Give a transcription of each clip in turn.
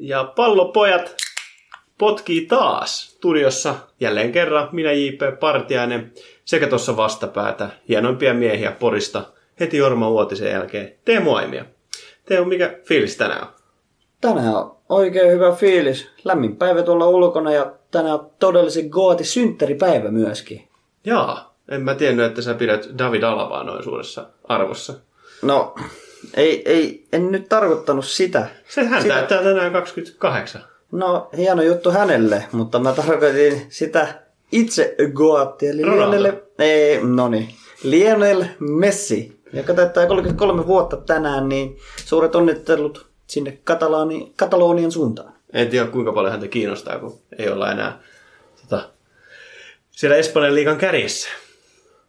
Ja pallopojat potkii taas studiossa jälleen kerran minä J.P. Partiainen sekä tuossa vastapäätä hienoimpia miehiä Porista heti Jorma Uotisen jälkeen Teemu Aimia. Teemu, mikä fiilis tänään on? Tänään on oikein hyvä fiilis. Lämmin päivä tuolla ulkona ja tänään on todellisen goati synttäripäivä myöskin. Jaa, en mä tiennyt, että sä pidät David Alavaa noin suuressa arvossa. No, ei, ei, en nyt tarkoittanut sitä. Sehän sitä. täyttää tänään 28. No, hieno juttu hänelle, mutta mä tarkoitin sitä itse goattia, eli Ronaldo. Lionel, ei, no niin, Lionel Messi, joka täyttää 33 vuotta tänään, niin suuret onnittelut sinne Katalaani, Katalonian suuntaan. En tiedä kuinka paljon häntä kiinnostaa, kun ei olla enää tota, siellä Espanjan liigan kärjessä.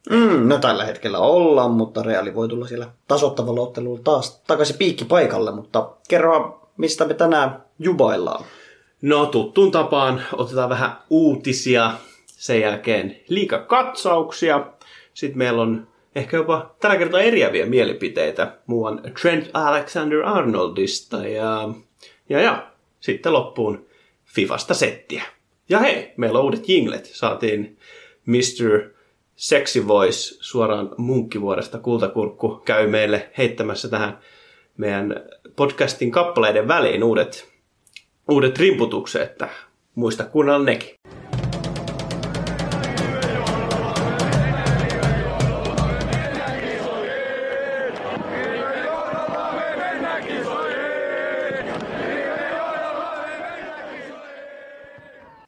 Mm, no tällä hetkellä ollaan, mutta Reali voi tulla siellä tasoittavalla ottelulla taas takaisin piikki paikalle, mutta kerro, mistä me tänään jubaillaan. No tuttuun tapaan otetaan vähän uutisia, sen jälkeen liikakatsauksia. Sitten meillä on ehkä jopa tällä kertaa eriäviä mielipiteitä muuan Trent Alexander-Arnoldista ja, ja, ja sitten loppuun Fifasta settiä. Ja hei, meillä on uudet jinglet. Saatiin Mr. Sexy Voice suoraan munkkivuodesta kultakurkku käy meille heittämässä tähän meidän podcastin kappaleiden väliin uudet uudet rimputukset, että muista kuunnella nekin.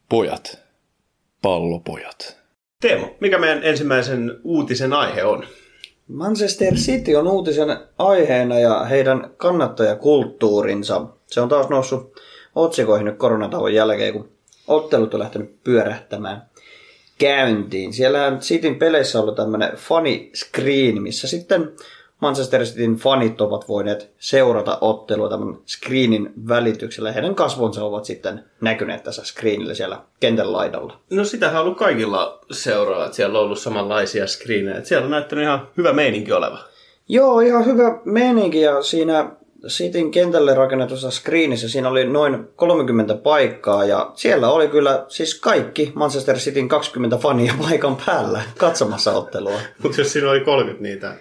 Pojat. Pallopojat. Teemu, mikä meidän ensimmäisen uutisen aihe on? Manchester City on uutisen aiheena ja heidän kannattajakulttuurinsa. Se on taas noussut otsikoihin nyt koronatauon jälkeen, kun ottelut on lähtenyt pyörähtämään käyntiin. Siellähän Cityn peleissä on ollut tämmöinen funny screen, missä sitten Manchester Cityn fanit ovat voineet seurata ottelua tämän screenin välityksellä. Heidän kasvonsa ovat sitten näkyneet tässä screenillä siellä kentän laidalla. No sitähän on ollut kaikilla seuraa, että siellä on ollut samanlaisia screenejä. Siellä on näyttänyt ihan hyvä meininki oleva. Joo, ihan hyvä meininki ja siinä Cityn kentälle rakennetussa screenissä siinä oli noin 30 paikkaa ja siellä oli kyllä siis kaikki Manchester Cityn 20 fania paikan päällä katsomassa ottelua. Mutta jos siinä oli 30 niitä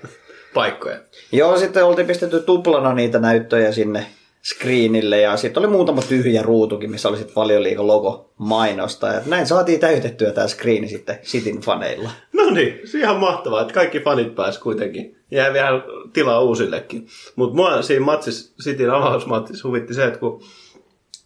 paikkoja. Joo, sitten oltiin pistetty tuplana niitä näyttöjä sinne screenille ja sitten oli muutama tyhjä ruutukin, missä oli sitten paljon liikaa logo mainosta. Ja näin saatiin täytettyä tämä screeni sitten Cityn faneilla. No niin, ihan mahtavaa, että kaikki fanit pääs kuitenkin. Jää vielä tilaa uusillekin. Mutta mua siinä matsis, Cityn avausmatsissa huvitti se, että kun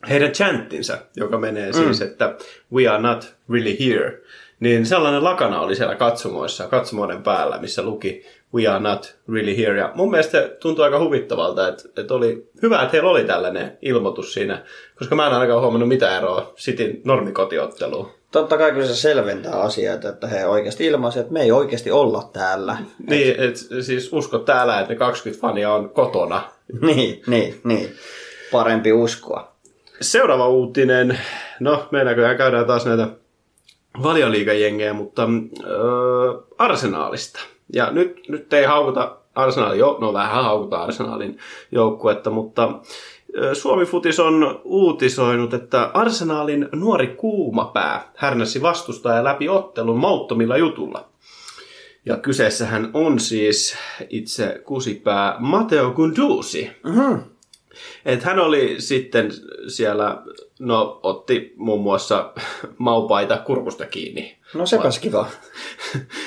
heidän chanttinsa, joka menee mm. siis, että we are not really here, niin sellainen lakana oli siellä katsomoissa, katsomoiden päällä, missä luki we are not really here. Ja mun mielestä se tuntui aika huvittavalta, että, että oli hyvä, että heillä oli tällainen ilmoitus siinä, koska mä en ainakaan huomannut mitään eroa Cityn normikotiotteluun. Totta kai kyllä se selventää asioita, että he oikeasti ilmaisivat, että me ei oikeasti olla täällä. Niin, et, siis usko täällä, että ne 20 fania on kotona. niin, niin, niin. Parempi uskoa. Seuraava uutinen. No, me näköjään käydään taas näitä valioliigajengejä, mutta äh, Arsenaalista. Ja nyt, nyt ei haukuta Arsenaalin, jo, no vähän haukuta Arsenaalin joukkuetta, mutta Suomi Futis on uutisoinut, että Arsenaalin nuori kuumapää härnäsi vastustaja läpi ottelun mauttomilla jutulla. Ja kyseessähän on siis itse kusipää Matteo Gunduzi. Mm-hmm. Et hän oli sitten siellä, no otti muun muassa maupaita kurkusta kiinni. No sepäs kiva.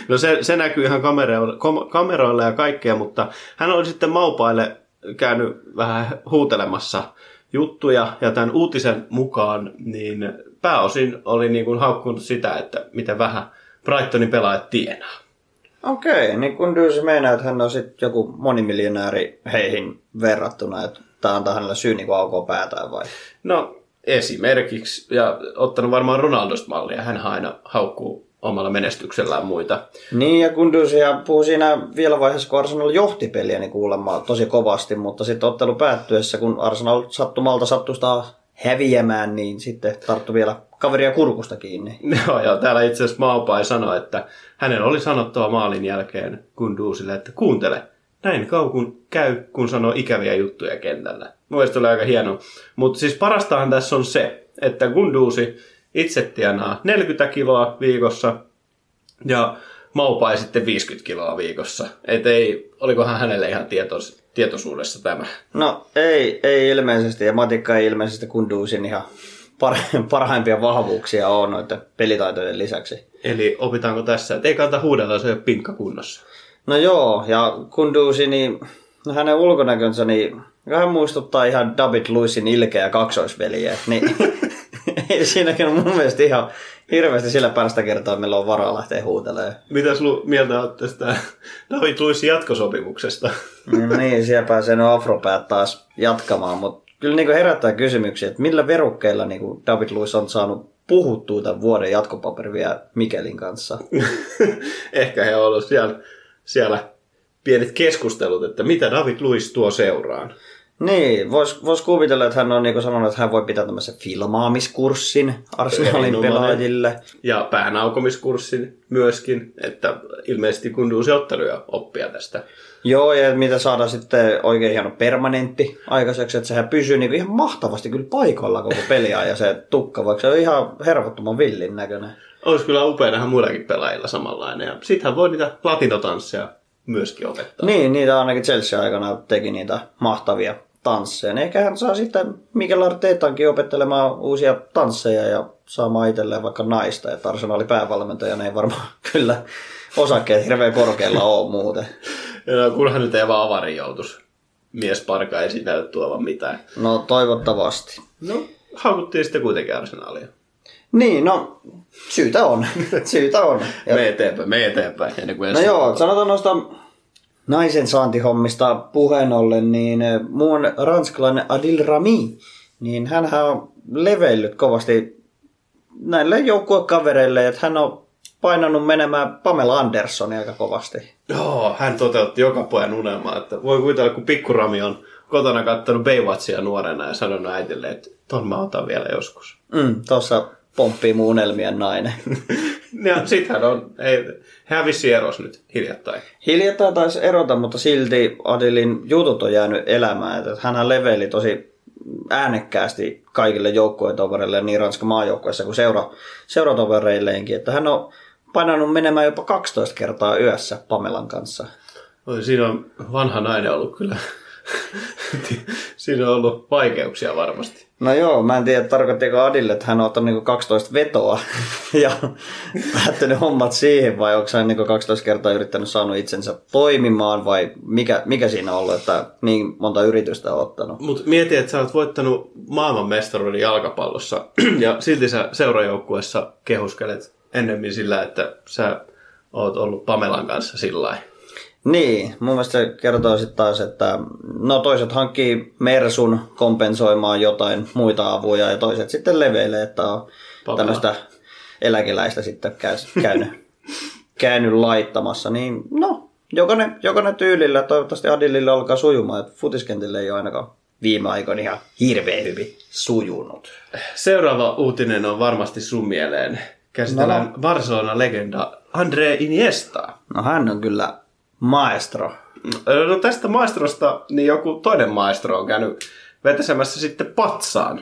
No se, se näkyy ihan kameroilla, kom- kameroilla ja kaikkea, mutta hän oli sitten maupaille käynyt vähän huutelemassa juttuja ja tämän uutisen mukaan niin pääosin oli niin kuin haukkunut sitä, että miten vähän Brightonin pelaajat tienaa. Okei, niin kun Dyysi meinaa, että hän on sitten joku monimiljonääri heihin verrattuna, että tämä antaa hänelle syy niin aukoo päätään vai? No esimerkiksi, ja ottanut varmaan Ronaldosta mallia, hän aina haukkuu omalla menestyksellään muita. Niin, ja kun Dyysi puhui siinä vielä vaiheessa, kun Arsenal johti peliä, niin kuulemma tosi kovasti, mutta sitten ottelu päättyessä, kun Arsenal sattumalta sattusta häviämään, niin sitten tarttu vielä kaveria kurkusta kiinni. Joo, ja täällä itse asiassa Maupai sanoi, että hänen oli sanottava maalin jälkeen Kundusille, että kuuntele, näin kaukun käy, kun sanoo ikäviä juttuja kentällä. Mun mielestä oli aika hieno. Mutta siis parastahan tässä on se, että Gunduusi itse tienaa 40 kiloa viikossa ja Maupai sitten 50 kiloa viikossa. Et ei, olikohan hänelle ihan tietos, tietoisuudessa tämä? No ei, ei ilmeisesti, ja Matikka ei ilmeisesti Kunduusin ihan par- parhaimpia vahvuuksia on noiden pelitaitojen lisäksi. Eli opitaanko tässä, että ei kannata huudella, se ei ole pinkka kunnossa. No joo, ja Kunduusi, niin no hänen ulkonäkönsä, niin hän muistuttaa ihan David Luisin ilkeä kaksoisveliä. Niin siinäkin on mun mielestä ihan hirveästi sillä päästä kertaa, meillä on varaa lähteä huutelemaan. Mitä sulla mieltä olet tästä David Luisin jatkosopimuksesta? No niin, siellä pääsee no afropäät taas jatkamaan, mutta kyllä niin herättää kysymyksiä, että millä verukkeilla niin David Luiz on saanut puhuttua tämän vuoden jatkopaperi vielä Mikelin kanssa. Ehkä he ovat siellä, siellä pienet keskustelut, että mitä David Luiz tuo seuraan. Niin, voisi vois kuvitella, että hän on niin sanonut, että hän voi pitää tämmöisen filmaamiskurssin Arsenalin pelaajille. Ja päänaukomiskurssin myöskin, että ilmeisesti kun uusi otteluja oppia tästä. Joo, ja mitä saada sitten oikein hieno permanentti aikaiseksi, että sehän pysyy niin ihan mahtavasti kyllä paikalla koko peliä ja se tukka, vaikka se on ihan hervottoman villin näköinen. Olisi kyllä upea nähdä muillakin pelaajilla samanlainen. Ja sittenhän voi niitä latinotansseja myöskin opettaa. Niin, niitä ainakin Chelsea aikana teki niitä mahtavia tansseja. Niin ehkä hän saa sitten Mikel Arteetankin opettelemaan uusia tansseja ja saamaan itselleen vaikka naista. Että Arsenali päävalmentajana ei varmaan kyllä osakkeet hirveän korkealla ole muuten. Ja kunhan nyt ei vaan avari joutuisi miesparka ei siinä tuovan mitään. No toivottavasti. No, haukuttiin sitten kuitenkin arsenaalia. Niin, no syytä on. syytä on. Ja... Me eteenpäin, me eteenpäin. Ennen kuin no joo, sanotaan noista naisen saantihommista puheen ollen, niin eh, muun ranskalainen Adil Rami, niin hän on leveillyt kovasti näille joukkuekavereille, että hän on painanut menemään Pamela Anderssonia aika kovasti. Joo, hän toteutti joka pojan unelmaa, että voi kuvitella, kun pikkurami on kotona kattanut Baywatchia nuorena ja sanonut äitille, että ton mä otan vielä joskus. Mm, tossa pomppii mun unelmien nainen. ja sit hän on, ei, hän vissi eros nyt hiljattain. Hiljattain taisi erota, mutta silti Adilin jutut on jäänyt elämään. Että hän leveili tosi äänekkäästi kaikille joukkuetovereille niin Ranskan maajoukkueessa kuin seura, seuratovereilleenkin. Että hän on painanut menemään jopa 12 kertaa yössä Pamelan kanssa. Oi, siinä on vanha nainen ollut kyllä. siinä on ollut vaikeuksia varmasti. No joo, mä en tiedä tarkoittiko Adille, että hän on ottanut niinku 12 vetoa ja päättänyt hommat siihen vai onko hän niinku 12 kertaa yrittänyt saanut itsensä toimimaan vai mikä, mikä siinä on ollut, että niin monta yritystä on ottanut. Mutta mieti, että sä oot voittanut maailmanmestaruuden jalkapallossa ja silti sä seurajoukkueessa kehuskelet ennemmin sillä, että sä oot ollut Pamelan kanssa sillä Niin, mun mielestä se kertoo sitten taas, että no toiset hankkii Mersun kompensoimaan jotain muita avuja ja toiset sitten leveilee, että on tämmöistä eläkeläistä sitten käynyt, käynyt laittamassa. Niin no, jokainen, jokainen tyylillä, toivottavasti Adilille alkaa sujumaan, että futiskentille ei ole ainakaan viime aikoina ihan hirveän hyvin sujunut. Seuraava uutinen on varmasti sun mieleen käsitellään no, no. Barcelona-legenda Andre Iniesta. No hän on kyllä maestro. No tästä maestrosta niin joku toinen maestro on käynyt vetäsemässä sitten patsaan.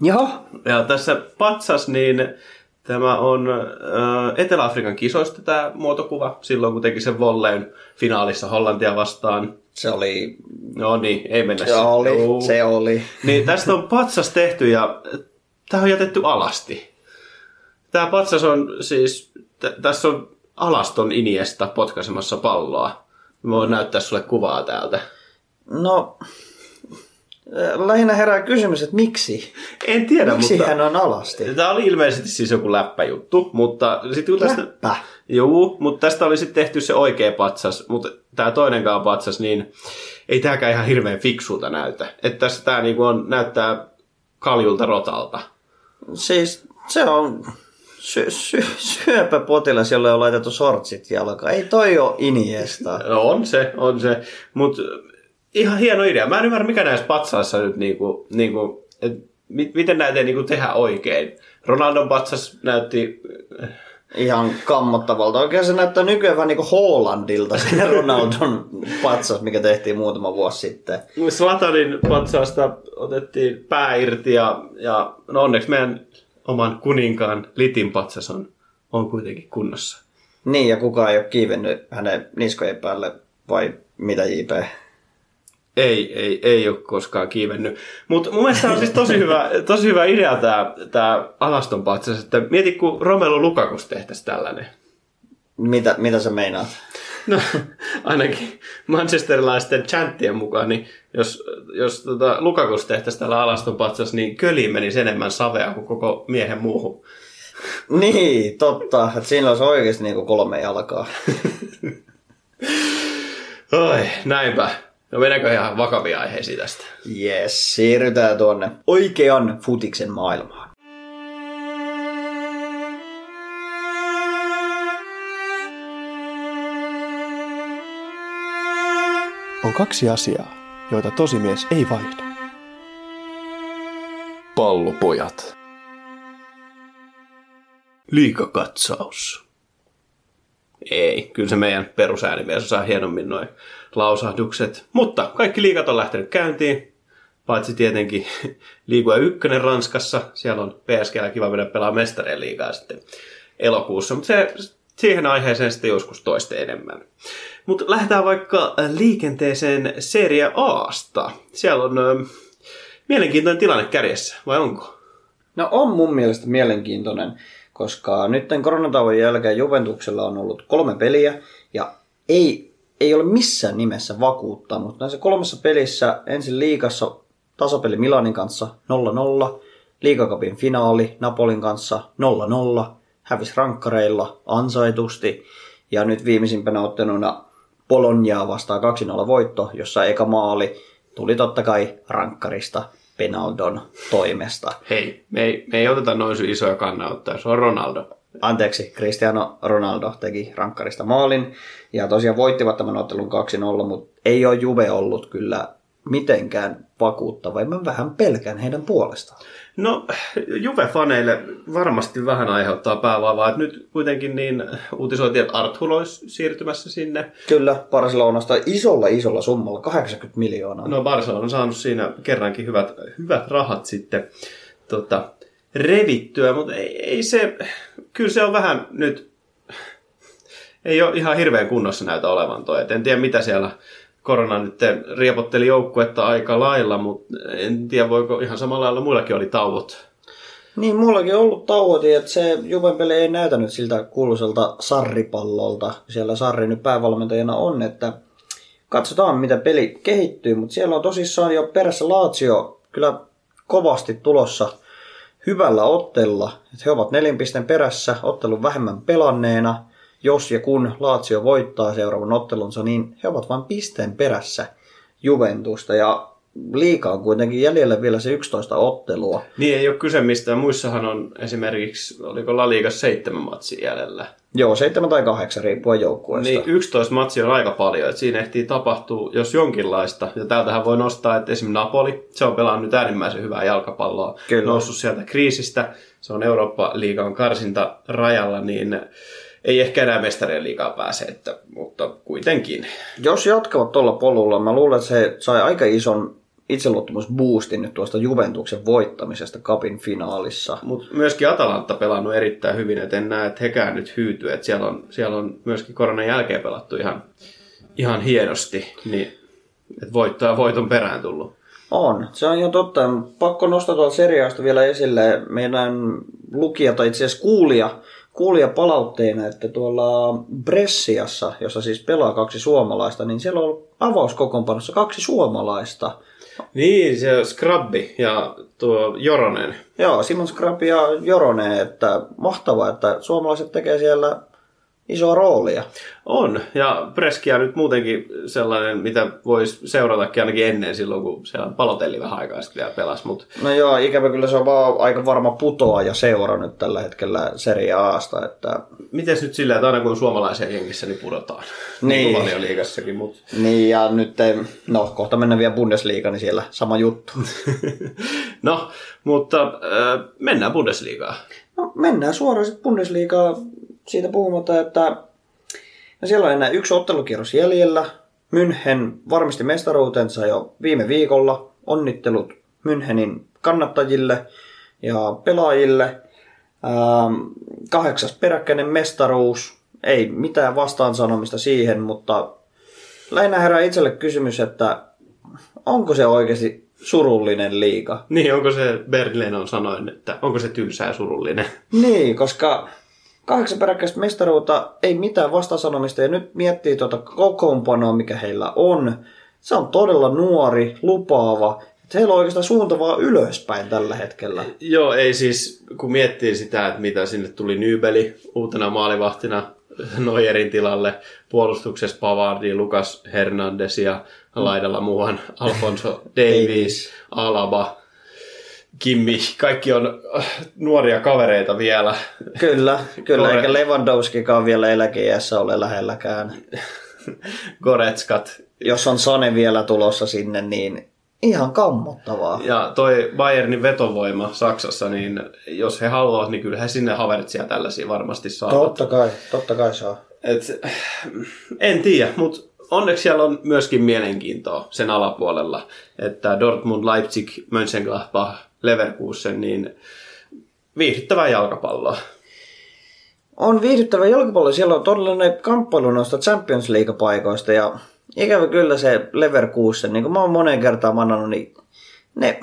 Joo. Ja tässä patsas niin tämä on äh, Etelä-Afrikan kisoista tämä muotokuva silloin kun teki sen volleen finaalissa Hollantia vastaan. Se oli... No niin, ei mennä se oli, se oli. Niin tästä on patsas tehty ja tämä on jätetty alasti. Tämä patsas on siis, t- tässä on alaston Iniesta potkaisemassa palloa. Mä voin näyttää sulle kuvaa täältä. No, lähinnä herää kysymys, että miksi? En tiedä, miksi mutta... hän on alasti? Tämä oli ilmeisesti siis joku läppäjuttu, mutta... Sit tästä... Läppä? Joo, mutta tästä oli sitten tehty se oikea patsas, mutta tämä toinenkaan patsas, niin ei tämäkään ihan hirveän fiksulta näytä. Että tässä tämä niinku on, näyttää kaljulta rotalta. Siis se on sy- sy- syöpäpotilas, jolle on laitettu sortsit jalkaan. Ei toi ole Iniesta. No on se, on se. Mutta ihan hieno idea. Mä en ymmärrä, mikä näissä patsaissa nyt, niinku, niinku, et, miten näitä ei niinku tehdä oikein. Ronaldon patsas näytti Ihan kammottavalta. Oikein se näyttää nykyään vähän niin kuin Hollandilta se Ronaldon patsas, mikä tehtiin muutama vuosi sitten. Slatanin patsaasta otettiin pää irti ja, ja no onneksi meidän oman kuninkaan Litin patsas on, on kuitenkin kunnossa. Niin, ja kukaan ei ole kiivennyt hänen niskojen päälle, vai mitä JP? Ei, ei, ei ole koskaan kiivennyt. Mutta mun mielestä on siis tosi hyvä, tosi hyvä idea tämä tää alaston patsas, että mieti kun Romelu Lukakus tehtäisiin tällainen. Mitä, mitä sä meinaat? No, ainakin manchesterilaisten chanttien mukaan, niin jos, jos tota, Lukakus tehtäisiin tällä alaston patsas, niin köliin menisi enemmän savea kuin koko miehen muuhun. Niin, totta. Että siinä olisi oikeasti niin kuin kolme jalkaa. Oi, näinpä. No mennäänkö ihan vakavia aiheisiin tästä? Yes, siirrytään tuonne oikean futiksen maailmaan. On kaksi asiaa, joita tosimies ei vaihda. Pallopojat. Liikakatsaus. Ei, kyllä se meidän perusäänimies osaa hienommin noin lausahdukset. Mutta kaikki liikat on lähtenyt käyntiin. Paitsi tietenkin liikua ykkönen Ranskassa. Siellä on PSGllä kiva mennä pelaa mestarien liigaa sitten elokuussa. Mutta se, siihen aiheeseen sitten joskus toista enemmän. Mutta lähdetään vaikka liikenteeseen Serie Asta. Siellä on ö, mielenkiintoinen tilanne kärjessä, vai onko? No on mun mielestä mielenkiintoinen, koska nyt koronatauon jälkeen Juventuksella on ollut kolme peliä ja ei, ei ole missään nimessä vakuuttaa, mutta näissä kolmessa pelissä ensin liikassa tasapeli Milanin kanssa 0-0, liikakapin finaali Napolin kanssa 0-0, hävisi rankkareilla ansaitusti ja nyt viimeisimpänä otteluna Bologna vastaan 2-0 voitto, jossa eka maali tuli totta kai rankkarista Penaldon toimesta. Hei, me ei, me ei oteta noin isoja kannanottoja, se on Ronaldo. Anteeksi, Cristiano Ronaldo teki rankkarista maalin ja tosiaan voittivat tämän ottelun 2-0, mutta ei ole Juve ollut kyllä mitenkään vakuuttava. Mä vähän pelkään heidän puolestaan. No, Juve-faneille varmasti vähän aiheuttaa päävaivaa, että nyt kuitenkin niin uutisoitiin, että Arthur olisi siirtymässä sinne. Kyllä, Barcelonasta isolla isolla summalla, 80 miljoonaa. No Barcelona on saanut siinä kerrankin hyvät, hyvät rahat sitten tota, revittyä, mutta ei, ei se, kyllä se on vähän nyt, ei ole ihan hirveän kunnossa näytä olevan toi. Et en tiedä mitä siellä korona nyt riepotteli joukkuetta aika lailla, mutta en tiedä voiko ihan samalla lailla muillakin oli tauot. Niin, mullakin on ollut tauot, että se Juven peli ei näytänyt siltä kuuluiselta sarripallolta. Siellä Sarri nyt päävalmentajana on, että katsotaan mitä peli kehittyy, mutta siellä on tosissaan jo perässä Lazio kyllä kovasti tulossa hyvällä ottella. Että he ovat neljän pisteen perässä, ottelun vähemmän pelanneena. Jos ja kun Lazio voittaa seuraavan ottelunsa, niin he ovat vain pisteen perässä Juventusta. Ja liikaa on kuitenkin jäljellä vielä se 11 ottelua. Niin ei ole kyse mistään. Muissahan on esimerkiksi, oliko La Liga seitsemän matsia jäljellä. Joo, seitsemän tai kahdeksan riippuen joukkueesta. Niin 11 matsia on aika paljon, että siinä ehtii tapahtua jos jonkinlaista. Ja täältähän voi nostaa, että esimerkiksi Napoli, se on pelannut nyt äärimmäisen hyvää jalkapalloa. Kyllä. Noussut sieltä kriisistä, se on Eurooppa-liigan karsinta rajalla, niin ei ehkä enää mestarien liigaa pääse, että, mutta kuitenkin. Jos jatkavat tuolla polulla, mä luulen, että se sai aika ison itseluottamusboostin nyt tuosta Juventuksen voittamisesta kapin finaalissa. Mutta myöskin Atalanta pelannut erittäin hyvin, että en näe, että hekään nyt hyytyy. Että siellä, on, siellä on myöskin koronan jälkeen pelattu ihan, ihan hienosti, niin että voittaa voiton perään tullut. On, se on jo totta. Pakko nostaa tuolta seriaasta vielä esille meidän lukija tai itse asiassa kuulija, kuulija palautteena, että tuolla Bressiassa, jossa siis pelaa kaksi suomalaista, niin siellä on ollut avauskokoonpanossa kaksi suomalaista. Niin, se on Scrubbi ja tuo Joronen. Joo, Simon Scrap ja Joronen, että mahtavaa, että suomalaiset tekee siellä isoa roolia. On, ja Preskia nyt muutenkin sellainen, mitä voisi seuratakin ainakin ennen silloin, kun siellä palotelli vähän aikaa sitten vielä pelasi. Mutta No joo, ikävä kyllä se on vaan aika varma putoa ja seura nyt tällä hetkellä Serie Aasta, että miten nyt sillä, että aina kun suomalaisia jengissä, niin pudotaan. Niin. valioliigassakin, mutta niin ja nyt, ei- no kohta mennään vielä Bundesliga, niin siellä sama juttu. no, mutta äh, mennään Bundesligaan. No, mennään suoraan sitten Bundesligaa. Siitä puhumatta, että no siellä on enää yksi ottelukierros jäljellä. München varmisti mestaruutensa jo viime viikolla. Onnittelut Münchenin kannattajille ja pelaajille. Ähm, kahdeksas peräkkäinen mestaruus. Ei mitään vastaan sanomista siihen, mutta lähinnä herää itselle kysymys, että onko se oikeasti surullinen liiga? Niin, onko se Berlin on sanoin, että onko se tylsää surullinen? Niin, koska kahdeksan peräkkäistä mestaruutta, ei mitään vastasanomista. Ja nyt miettii tuota kokoonpanoa, mikä heillä on. Se on todella nuori, lupaava. Että heillä on oikeastaan suunta vaan ylöspäin tällä hetkellä. Joo, ei siis, kun miettii sitä, että mitä sinne tuli Nybeli uutena maalivahtina Neuerin tilalle, puolustuksessa Pavardi, Lukas Hernandez ja laidalla muuhan Alfonso Davies, Alaba, Kimmi, kaikki on äh, nuoria kavereita vielä. Kyllä, kyllä. Kore- Eikä Lewandowskikaan vielä eläkeiässä ole lähelläkään. Goretskat. Jos on Sane vielä tulossa sinne, niin ihan kammottavaa. Ja toi Bayernin vetovoima Saksassa, niin jos he haluavat, niin kyllä he sinne Havertzia tällaisia varmasti saavat. Totta kai, totta kai saa. Et, en tiedä, mutta onneksi siellä on myöskin mielenkiintoa sen alapuolella, että Dortmund, Leipzig, Mönchengladbach, Leverkusen, niin viihdyttävää jalkapalloa. On viihdyttävä jalkapallo. Siellä on todellinen kamppailu noista Champions League-paikoista ja ikävä kyllä se Leverkusen, niin kuin mä oon moneen kertaan mannannut, niin ne,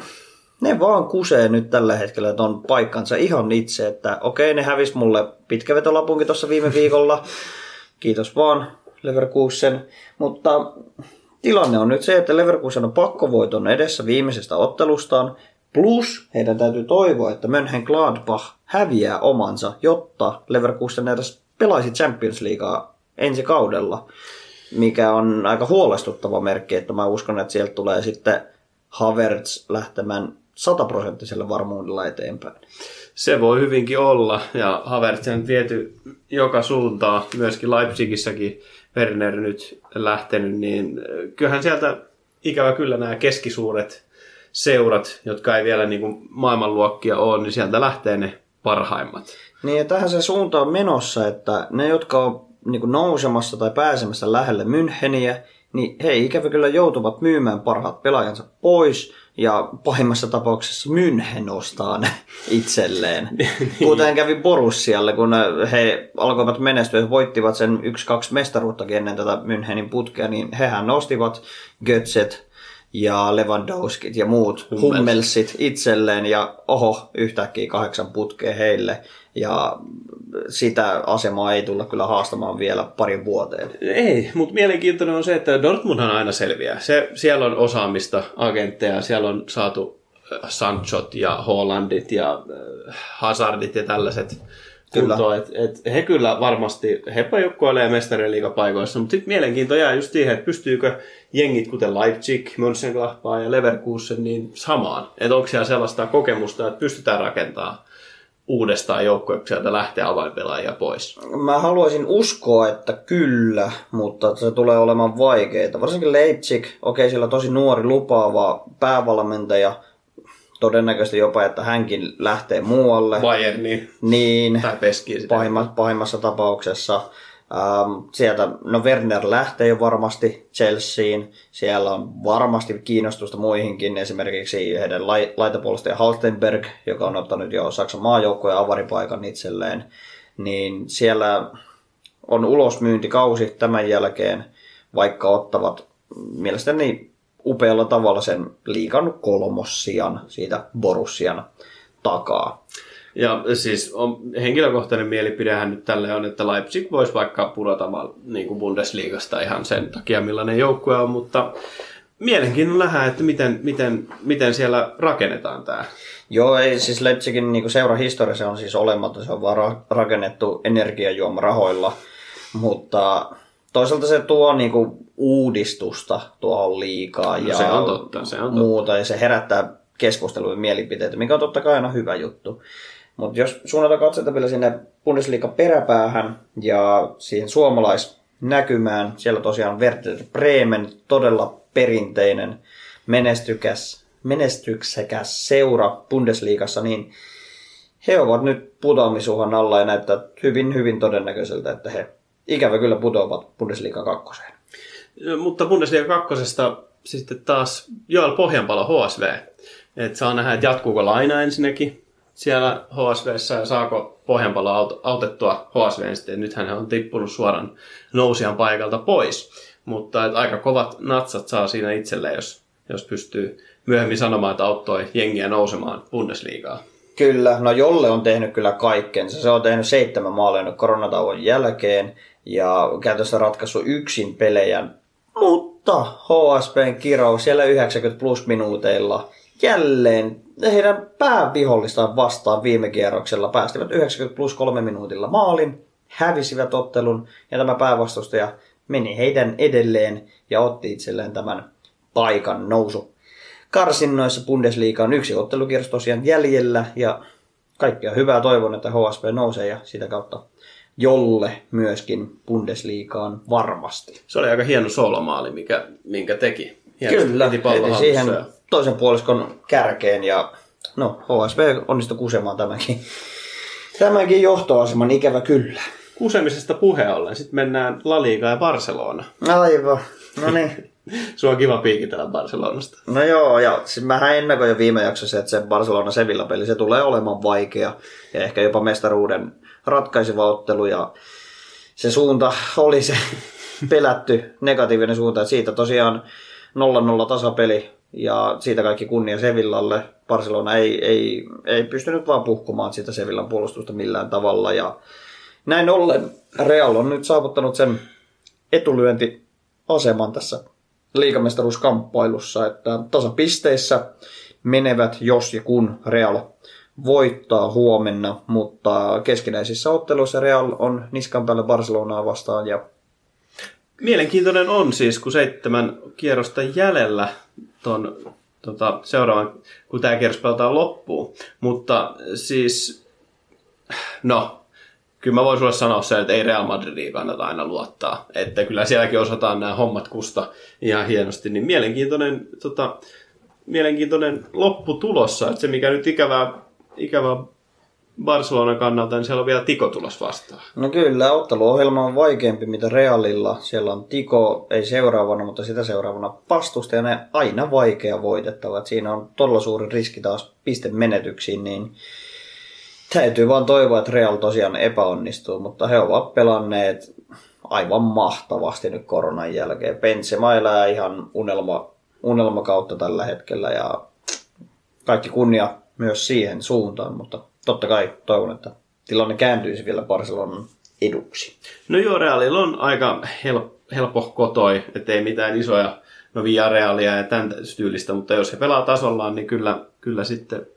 ne vaan kusee nyt tällä hetkellä ton paikkansa ihan itse, että okei, ne hävis mulle pitkävetolapunkin tuossa viime viikolla. Kiitos vaan Leverkusen. Mutta tilanne on nyt se, että Leverkusen on pakkovoiton edessä viimeisestä ottelustaan. Plus heidän täytyy toivoa, että Mönchengladbach häviää omansa, jotta Leverkusen edes pelaisi Champions Leaguea ensi kaudella. Mikä on aika huolestuttava merkki, että mä uskon, että sieltä tulee sitten Havertz lähtemään sataprosenttisella varmuudella eteenpäin. Se voi hyvinkin olla, ja Havertz on viety joka suuntaan, myöskin Leipzigissäkin Werner nyt lähtenyt, niin kyllähän sieltä ikävä kyllä nämä keskisuuret seurat, jotka ei vielä niin kuin maailmanluokkia ole, niin sieltä lähtee ne parhaimmat. Niin ja tähän se suunta on menossa, että ne, jotka on niin kuin nousemassa tai pääsemässä lähelle Müncheniä, niin he ikävä kyllä joutuvat myymään parhaat pelaajansa pois ja pahimmassa tapauksessa München ostaa ne itselleen. Kuten kävi Borussialle, kun he alkoivat menestyä ja voittivat sen 1-2 mestaruuttakin ennen tätä Münchenin putkea, niin hehän ostivat Götzet ja Lewandowskit ja muut Hummels. hummelsit itselleen ja oho, yhtäkkiä kahdeksan putkea heille. Ja sitä asemaa ei tulla kyllä haastamaan vielä parin vuoteen. Ei, mutta mielenkiintoinen on se, että Dortmundhan aina selviää. Se, siellä on osaamista, agentteja, siellä on saatu äh, Sanchot ja Hollandit ja äh, Hazardit ja tällaiset Kyllä. kuntoon. Et, et he kyllä varmasti, he pajukkoilee mestariliigapaikoissa, mutta sitten mielenkiinto jää just siihen, että pystyykö jengit kuten Leipzig, Mönchengladbach ja Leverkusen niin samaan. Että onko siellä sellaista kokemusta, että pystytään rakentamaan uudestaan joukkoja, kun sieltä lähtee avainpelaajia pois. Mä haluaisin uskoa, että kyllä, mutta se tulee olemaan vaikeaa. Varsinkin Leipzig, okei, siellä tosi nuori lupaava päävalmentaja, todennäköisesti jopa, että hänkin lähtee muualle. Bayerni Niin, tai Peskiin sitä. pahimma, pahimmassa tapauksessa. Ähm, sieltä, no Werner lähtee jo varmasti Chelseain. Siellä on varmasti kiinnostusta muihinkin, esimerkiksi heidän lai, laitapuolustaja Halstenberg, joka on ottanut jo Saksan maajoukkojen avaripaikan itselleen. Niin siellä on ulosmyyntikausi tämän jälkeen, vaikka ottavat mielestäni upealla tavalla sen liikan kolmossian siitä Borussian takaa. Ja siis on, henkilökohtainen mielipidehän nyt tälle on, että Leipzig voisi vaikka pudota niin kuin Bundesliigasta ihan sen takia, millainen joukkue on, mutta mielenkiinnolla nähdään, että miten, miten, miten siellä rakennetaan tämä. Joo, ei siis Leipzigin niin seura historia se on siis olematon, se on vaan ra- rakennettu energiajuomarahoilla, mutta toisaalta se tuo niin kuin uudistusta tuohon liikaa No ja se on totta, se on totta. muuta, ja se herättää keskustelua ja mielipiteitä, mikä on totta kai aina hyvä juttu. Mutta jos suunnataan katsota vielä sinne Bundesliigan peräpäähän ja siihen suomalaisnäkymään, siellä tosiaan Werder Bremen, todella perinteinen, menestykäs, menestyksekäs seura Bundesliigassa, niin he ovat nyt putoamisuhan alla ja näyttää hyvin, hyvin todennäköiseltä, että he ikävä kyllä putoavat Bundesliga kakkoseen. Mutta Bundesliga kakkosesta sitten taas Joel Pohjanpalo HSV. Et saa nähdä, että jatkuuko laina ensinnäkin siellä HSVssä ja saako Pohjanpalo aut- autettua HSV sitten. Nythän hän on tippunut suoran nousijan paikalta pois. Mutta et aika kovat natsat saa siinä itselleen, jos, jos pystyy myöhemmin sanomaan, että auttoi jengiä nousemaan Bundesligaa. Kyllä, no Jolle on tehnyt kyllä kaikkensa. Se on tehnyt seitsemän maalia koronatauon jälkeen ja käytössä ratkaissut yksin pelejä. Mutta HSPn kirous siellä 90 plus minuuteilla jälleen heidän päävihollistaan vastaan viime kierroksella päästivät 90 plus kolme minuutilla maalin, hävisivät ottelun ja tämä päävastustaja meni heidän edelleen ja otti itselleen tämän paikan nousu karsinnoissa Bundesliga on yksi ottelukierros tosiaan jäljellä ja kaikkea hyvää toivon, että HSP nousee ja sitä kautta jolle myöskin Bundesligaan varmasti. Se oli aika hieno solomaali, mikä, minkä teki. Kyllä, heti siihen toisen puoliskon kärkeen ja no HSV onnistui kusemaan tämänkin, tämänkin johtoaseman, ikävä kyllä. Kusemisesta puheen ollen, sitten mennään La Liga ja Barcelona. Aivan, no niin. Sulla on kiva piikitellä Barcelonasta. No joo, ja siis mähän ennakoin jo viime jaksossa, että se Barcelona-Sevilla-peli, se tulee olemaan vaikea ja ehkä jopa mestaruuden ratkaiseva ottelu ja se suunta oli se pelätty negatiivinen suunta, että siitä tosiaan 0-0 tasapeli ja siitä kaikki kunnia Sevillalle. Barcelona ei, ei, ei pystynyt vaan puhkumaan sitä Sevillan puolustusta millään tavalla ja näin ollen Real on nyt saavuttanut sen etulyöntiaseman tässä liigamestaruuskamppailussa, että tasapisteissä menevät, jos ja kun Real voittaa huomenna, mutta keskinäisissä otteluissa Real on niskan päällä Barcelonaa vastaan ja Mielenkiintoinen on siis, kun seitsemän kierrosta jäljellä ton, tota, seuraavan, kun tämä kierros pelataan loppuun. Mutta siis, no, kyllä mä voin sulle sanoa sen, että ei Real Madridiin kannata aina luottaa. Että kyllä sielläkin osataan nämä hommat kusta ihan hienosti. Niin mielenkiintoinen, tota, mielenkiintoinen loppu tulossa. Että se mikä nyt ikävää, ikävää Barcelonan kannalta, niin siellä on vielä Tiko tulos vastaan. No kyllä, otteluohjelma on vaikeampi mitä Realilla. Siellä on Tiko, ei seuraavana, mutta sitä seuraavana pastusta ja ne aina vaikea voitettava. Et siinä on todella suuri riski taas pistemenetyksiin, niin täytyy vaan toivoa, että Real tosiaan epäonnistuu, mutta he ovat pelanneet aivan mahtavasti nyt koronan jälkeen. Benzema elää ihan unelma, unelmakautta tällä hetkellä ja kaikki kunnia myös siihen suuntaan, mutta totta kai toivon, että tilanne kääntyisi vielä Barcelonan eduksi. No joo, Realilla on aika help, helppo kotoi, ettei mitään isoja no Villarealia ja tämän tyylistä, mutta jos he pelaa tasollaan, niin kyllä, kyllä sitten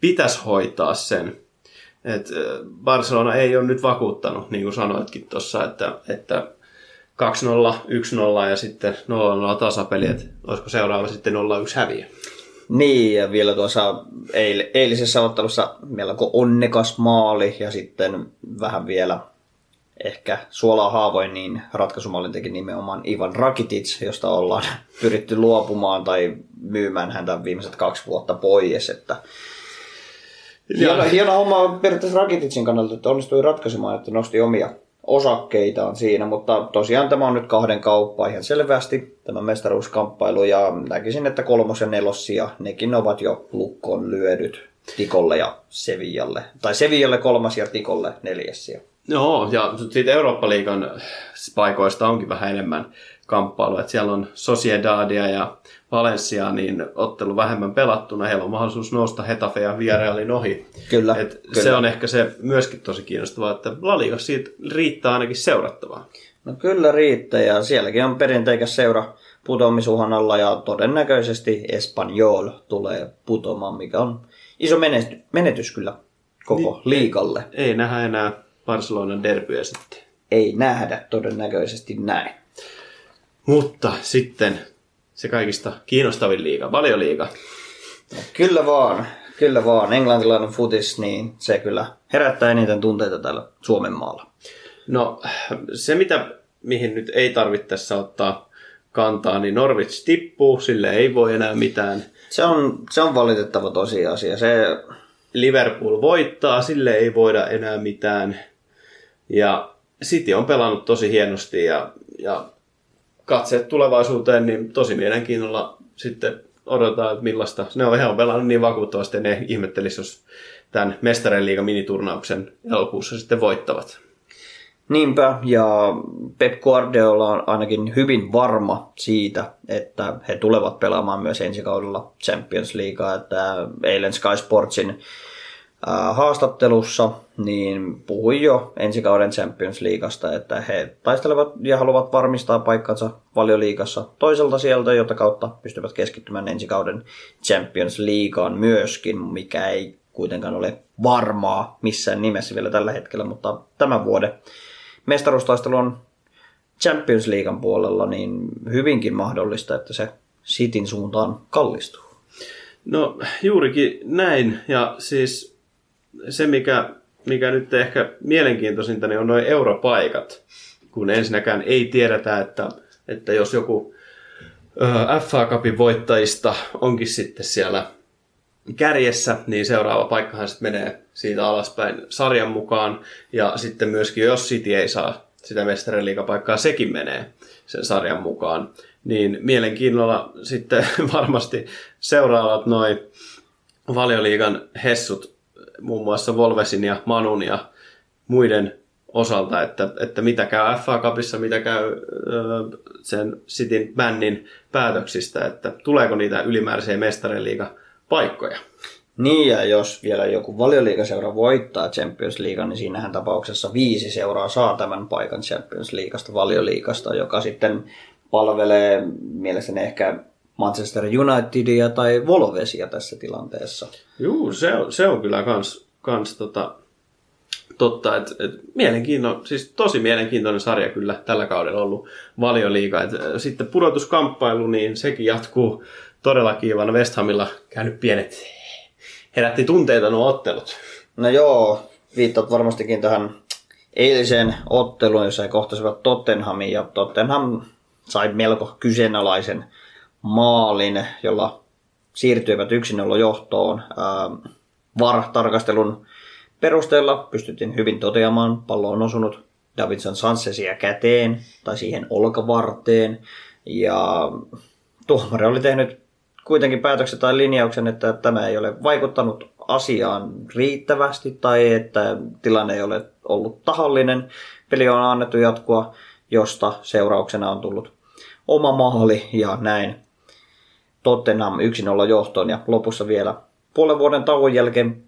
pitäisi hoitaa sen. Et Barcelona ei ole nyt vakuuttanut, niin kuin sanoitkin tuossa, että, että 2-0, 1-0 ja sitten 0-0 tasapeli, että olisiko seuraava sitten 0-1 häviö. Niin, ja vielä tuossa eil- eilisessä ottelussa melko onnekas maali ja sitten vähän vielä ehkä suolaa haavoin, niin ratkaisumallin teki nimenomaan Ivan Rakitic, josta ollaan pyritty luopumaan tai myymään häntä viimeiset kaksi vuotta pois. Että hieno, hieno homma periaatteessa Rakiticin kannalta, että onnistui ratkaisemaan, että nosti omia osakkeitaan siinä, mutta tosiaan tämä on nyt kahden kauppa ihan selvästi, tämä mestaruuskamppailu, ja näkisin, että kolmos ja nelossia, nekin ovat jo lukkoon lyödyt Tikolle ja Sevillalle, tai Sevillalle kolmas ja Tikolle neljäs. Joo, ja sitten Eurooppa-liigan paikoista onkin vähän enemmän kamppailua. Että siellä on Sociedadia ja Valencia, niin ottelu vähemmän pelattuna. Heillä on mahdollisuus nousta Hetafe ja Villarrealin ohi. Kyllä, Et kyllä. Se on ehkä se myöskin tosi kiinnostavaa, että La Ligassa siitä riittää ainakin seurattavaa. No kyllä riittää, ja sielläkin on perinteikäs seura putoamisuhan alla, ja todennäköisesti Espanyol tulee putoamaan, mikä on iso menetys, menetys kyllä koko niin. liikalle. Ei nähdä enää Barcelonan derbyä sitten. Ei nähdä todennäköisesti näin. Mutta sitten se kaikista kiinnostavin liiga, valioliiga. Kyllä vaan, kyllä vaan. Englantilainen futis, niin se kyllä herättää eniten tunteita täällä Suomen maalla. No se, mitä, mihin nyt ei tarvitse tässä ottaa kantaa, niin Norwich tippuu, sille ei voi enää mitään. Se on, se on valitettava tosiasia. Se, Liverpool voittaa, sille ei voida enää mitään. Ja City on pelannut tosi hienosti ja, ja katseet tulevaisuuteen, niin tosi mielenkiinnolla sitten odotetaan, että millaista. Ne on, on pelannut niin vakuuttavasti, ne ihmettelisi, jos tämän Mestarien liigan miniturnauksen elokuussa sitten voittavat. Niinpä, ja Pep Guardiola on ainakin hyvin varma siitä, että he tulevat pelaamaan myös ensi kaudella Champions Leaguea, että eilen Sky Sportsin haastattelussa niin puhui jo ensi kauden Champions Leagueasta, että he taistelevat ja haluavat varmistaa paikkansa valioliigassa toiselta sieltä, jota kautta pystyvät keskittymään ensi kauden Champions Leagueaan myöskin, mikä ei kuitenkaan ole varmaa missään nimessä vielä tällä hetkellä, mutta tämän vuoden mestaruustaistelu on Champions Leaguean puolella niin hyvinkin mahdollista, että se Cityn suuntaan kallistuu. No juurikin näin, ja siis se mikä, mikä nyt ehkä mielenkiintoisinta, niin on noin europaikat, kun ensinnäkään ei tiedetä, että, että jos joku FA Cupin voittajista onkin sitten siellä kärjessä, niin seuraava paikkahan sitten menee siitä alaspäin sarjan mukaan. Ja sitten myöskin, jos City ei saa sitä mestariliikapaikkaa, sekin menee sen sarjan mukaan. Niin mielenkiinnolla sitten varmasti seuraavat noin valioliigan hessut, muun muassa Volvesin ja Manun ja muiden osalta, että, että mitä käy FA Cupissa, mitä käy ö, sen Cityn bännin päätöksistä, että tuleeko niitä ylimääräisiä mestariliiga paikkoja. Niin, ja jos vielä joku valioliigaseura voittaa Champions League, niin siinähän tapauksessa viisi seuraa saa tämän paikan Champions Leagueasta, valioliigasta, joka sitten palvelee mielestäni ehkä Manchester Unitedia tai Volvesia tässä tilanteessa. Juu, se on, se on kyllä kans, kans tota, totta, että et mielenkiinno, siis tosi mielenkiintoinen sarja kyllä tällä kaudella ollut valioliiga. Et, sitten pudotuskamppailu, niin sekin jatkuu todella kiivana. West Hamilla käynyt pienet, herätti tunteita nuo ottelut. No joo, viittat varmastikin tähän eiliseen otteluun, jossa he kohtasivat Tottenhamin, ja Tottenham sai melko kyseenalaisen maalin, jolla siirtyivät 1-0 johtoon. VAR-tarkastelun perusteella pystyttiin hyvin toteamaan, pallo on osunut Davidson Sanchezia käteen tai siihen olkavarteen. Ja tuomari oli tehnyt kuitenkin päätöksen tai linjauksen, että tämä ei ole vaikuttanut asiaan riittävästi tai että tilanne ei ole ollut tahallinen. Peli on annettu jatkua, josta seurauksena on tullut oma maali ja näin Tottenham 1-0 johtoon ja lopussa vielä puolen vuoden tauon jälkeen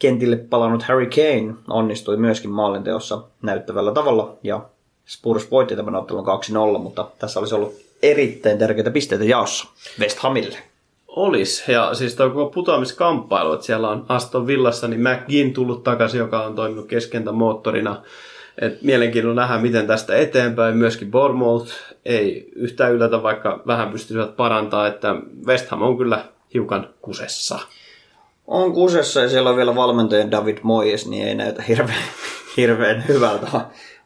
kentille palannut Harry Kane onnistui myöskin maalinteossa näyttävällä tavalla ja Spurs voitti tämän ottelun 2-0, mutta tässä olisi ollut erittäin tärkeitä pisteitä jaossa West Hamille. Olis, ja siis tuo koko putoamiskamppailu, että siellä on Aston Villassa, niin McGinn tullut takaisin, joka on toiminut keskentä moottorina. Et mielenkiinnolla nähdä, miten tästä eteenpäin. Myöskin Bournemouth ei yhtään yllätä, vaikka vähän pystyisivät parantaa, että West Ham on kyllä hiukan kusessa. On kusessa ja siellä on vielä valmentajan David Moyes, niin ei näytä hirveän, hirveän hyvältä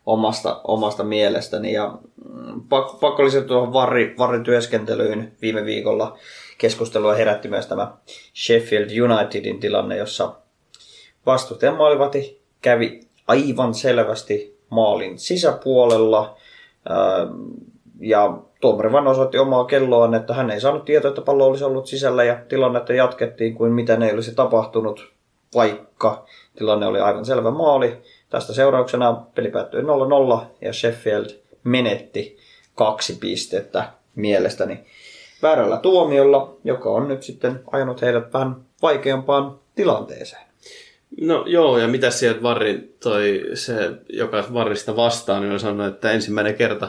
omasta, omasta mielestäni. Ja mm, pakko, pakko lisätä tuohon varri, varrityöskentelyyn viime viikolla keskustelua herätti myös tämä Sheffield Unitedin tilanne, jossa vastustajan maalivati kävi aivan selvästi maalin sisäpuolella. Ja tuomari vain osoitti omaa kelloaan, että hän ei saanut tietoa, että pallo olisi ollut sisällä ja tilannetta jatkettiin kuin mitä ne olisi tapahtunut, vaikka tilanne oli aivan selvä maali. Tästä seurauksena peli päättyi 0-0 ja Sheffield menetti kaksi pistettä mielestäni väärällä tuomiolla, joka on nyt sitten ajanut heidät vähän vaikeampaan tilanteeseen. No joo, ja mitä sieltä Varri toi se, joka Varrista vastaan, niin on sanonut, että ensimmäinen kerta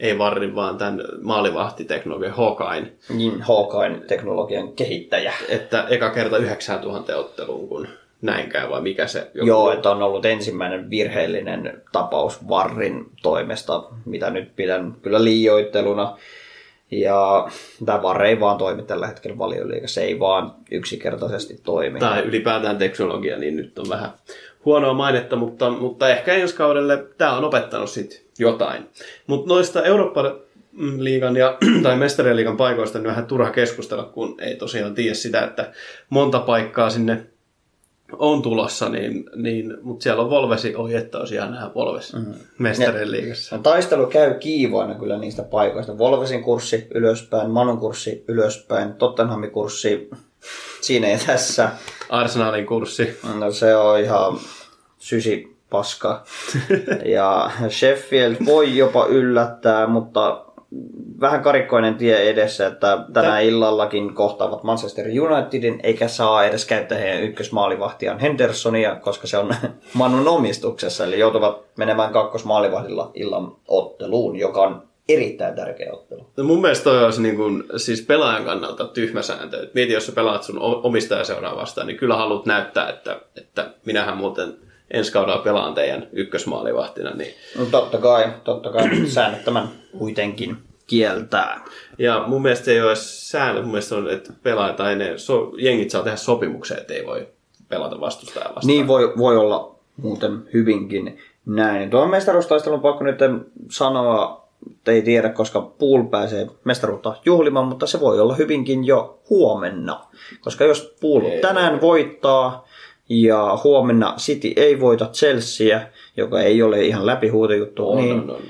ei Varri, vaan tämän maalivahtiteknologian Hawkeye. Niin, Hawkeye-teknologian kehittäjä. Että eka kerta 9000 otteluun, kun näin käy, vai mikä se joku Joo, että on ollut ensimmäinen virheellinen tapaus Varrin toimesta, mitä nyt pidän kyllä liioitteluna. Ja tämä VAR ei vaan toimi tällä hetkellä valioliikassa, ei vaan yksinkertaisesti toimi. Tai ylipäätään teknologia, niin nyt on vähän huonoa mainetta, mutta, mutta ehkä ensi kaudelle tämä on opettanut sitten jotain. Mutta noista Euroopan liigan ja, tai mestarien paikoista niin vähän turha keskustella, kun ei tosiaan tiedä sitä, että monta paikkaa sinne on tulossa, niin, niin, mutta siellä on Volvesi ohi, että olisi ihan nämä Volves mm. mestarien liigassa. No, taistelu käy kiivoina kyllä niistä paikoista. Volvesin kurssi ylöspäin, Manun kurssi ylöspäin, Tottenhamin kurssi siinä ja tässä. Arsenalin kurssi. No se on ihan sysi paska. ja Sheffield voi jopa yllättää, mutta vähän karikkoinen tie edessä, että tänä illallakin kohtaavat Manchester Unitedin, eikä saa edes käyttää heidän ykkösmaalivahtiaan Hendersonia, koska se on Manun omistuksessa, eli joutuvat menemään kakkosmaalivahdilla illan otteluun, joka on erittäin tärkeä ottelu. No mun mielestä toi olisi niin kuin, siis pelaajan kannalta tyhmä sääntö. Et mieti, jos sä pelaat sun omistajaseuraa vastaan, niin kyllä haluat näyttää, että, että minähän muuten ensi kaudella pelaan teidän ykkösmaalivahtina. Niin... No totta kai, totta kai säännöt tämän kuitenkin kieltää. Ja mun mielestä se ei ole säännö, mun mielestä on, että pelaajat tai ne so, jengit saa tehdä sopimuksen, että ei voi pelata vastustajan vastaan. Niin voi, voi olla muuten hyvinkin näin. Tuon mestaruustaistelun on pakko nyt sanoa, että ei tiedä, koska Pool pääsee mestaruutta juhlimaan, mutta se voi olla hyvinkin jo huomenna. Koska jos Pool tänään voittaa, ja huomenna City ei voita Chelsea, joka ei ole ihan läpihuutojuttu, On, niin on, on, on.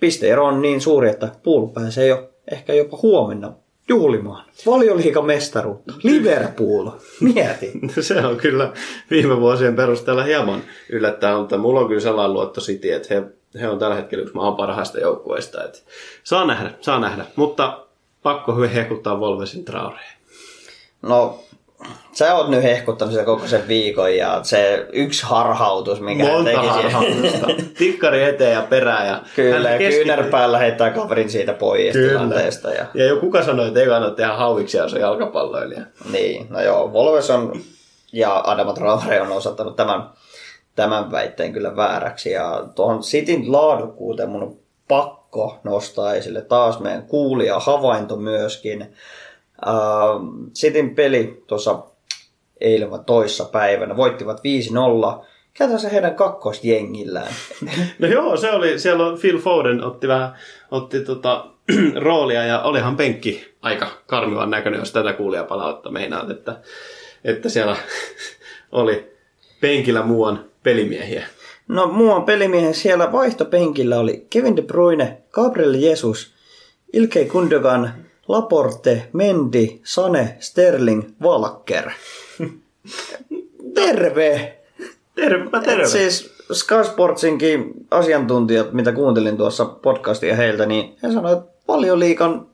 pisteero on niin suuri, että Pool pääsee jo ehkä jopa huomenna juhlimaan. Valioliikan mestaruutta. Liverpool. Mieti. Se on kyllä viime vuosien perusteella hieman yllättävää, mutta mulla on kyllä sellainen luotto City, että he, he on tällä hetkellä yksi maan parhaista joukkueista. Saa nähdä, saa nähdä. Mutta pakko hyvin hehkuttaa Volvesin traureen. No, sä oot nyt hehkuttanut sitä koko sen viikon ja se yksi harhautus, minkä hän Monta teki siinä- harhautusta. Tikkari eteen ja perään. Ja Kyllä, hän ja keskittyy- kyynärpäällä heittää kaverin siitä pois Kyllä. tilanteesta. Ja, Ja jo kuka sanoi, että ei kannata tehdä hauiksia, jos on jalkapalloilija. niin, no joo, Volves on ja Adama Traore on osoittanut tämän, tämän väitteen kyllä vääräksi. Ja tuohon Cityn laadukkuuteen mun on pakko nostaa esille taas meidän kuulija havainto myöskin. Uh, Cityn peli tuossa eilen vai toissa päivänä voittivat 5-0. Käytännössä heidän kakkosjengillään. No joo, se oli, siellä on Phil Foden otti vähän, otti tota, roolia ja olihan penkki aika karmivan näköinen, jos tätä kuulijapalautta meinaat, että, että siellä oli penkillä muuan pelimiehiä. No muuan pelimiehen siellä vaihtopenkillä oli Kevin De Bruyne, Gabriel Jesus, Ilkei Gundogan, Laporte, Mendy, Sane, Sterling, Walker. Terve! Tervepä terve! Siis Sky Sportsinkin asiantuntijat, mitä kuuntelin tuossa podcastia heiltä, niin he sanoivat, että paljon liikan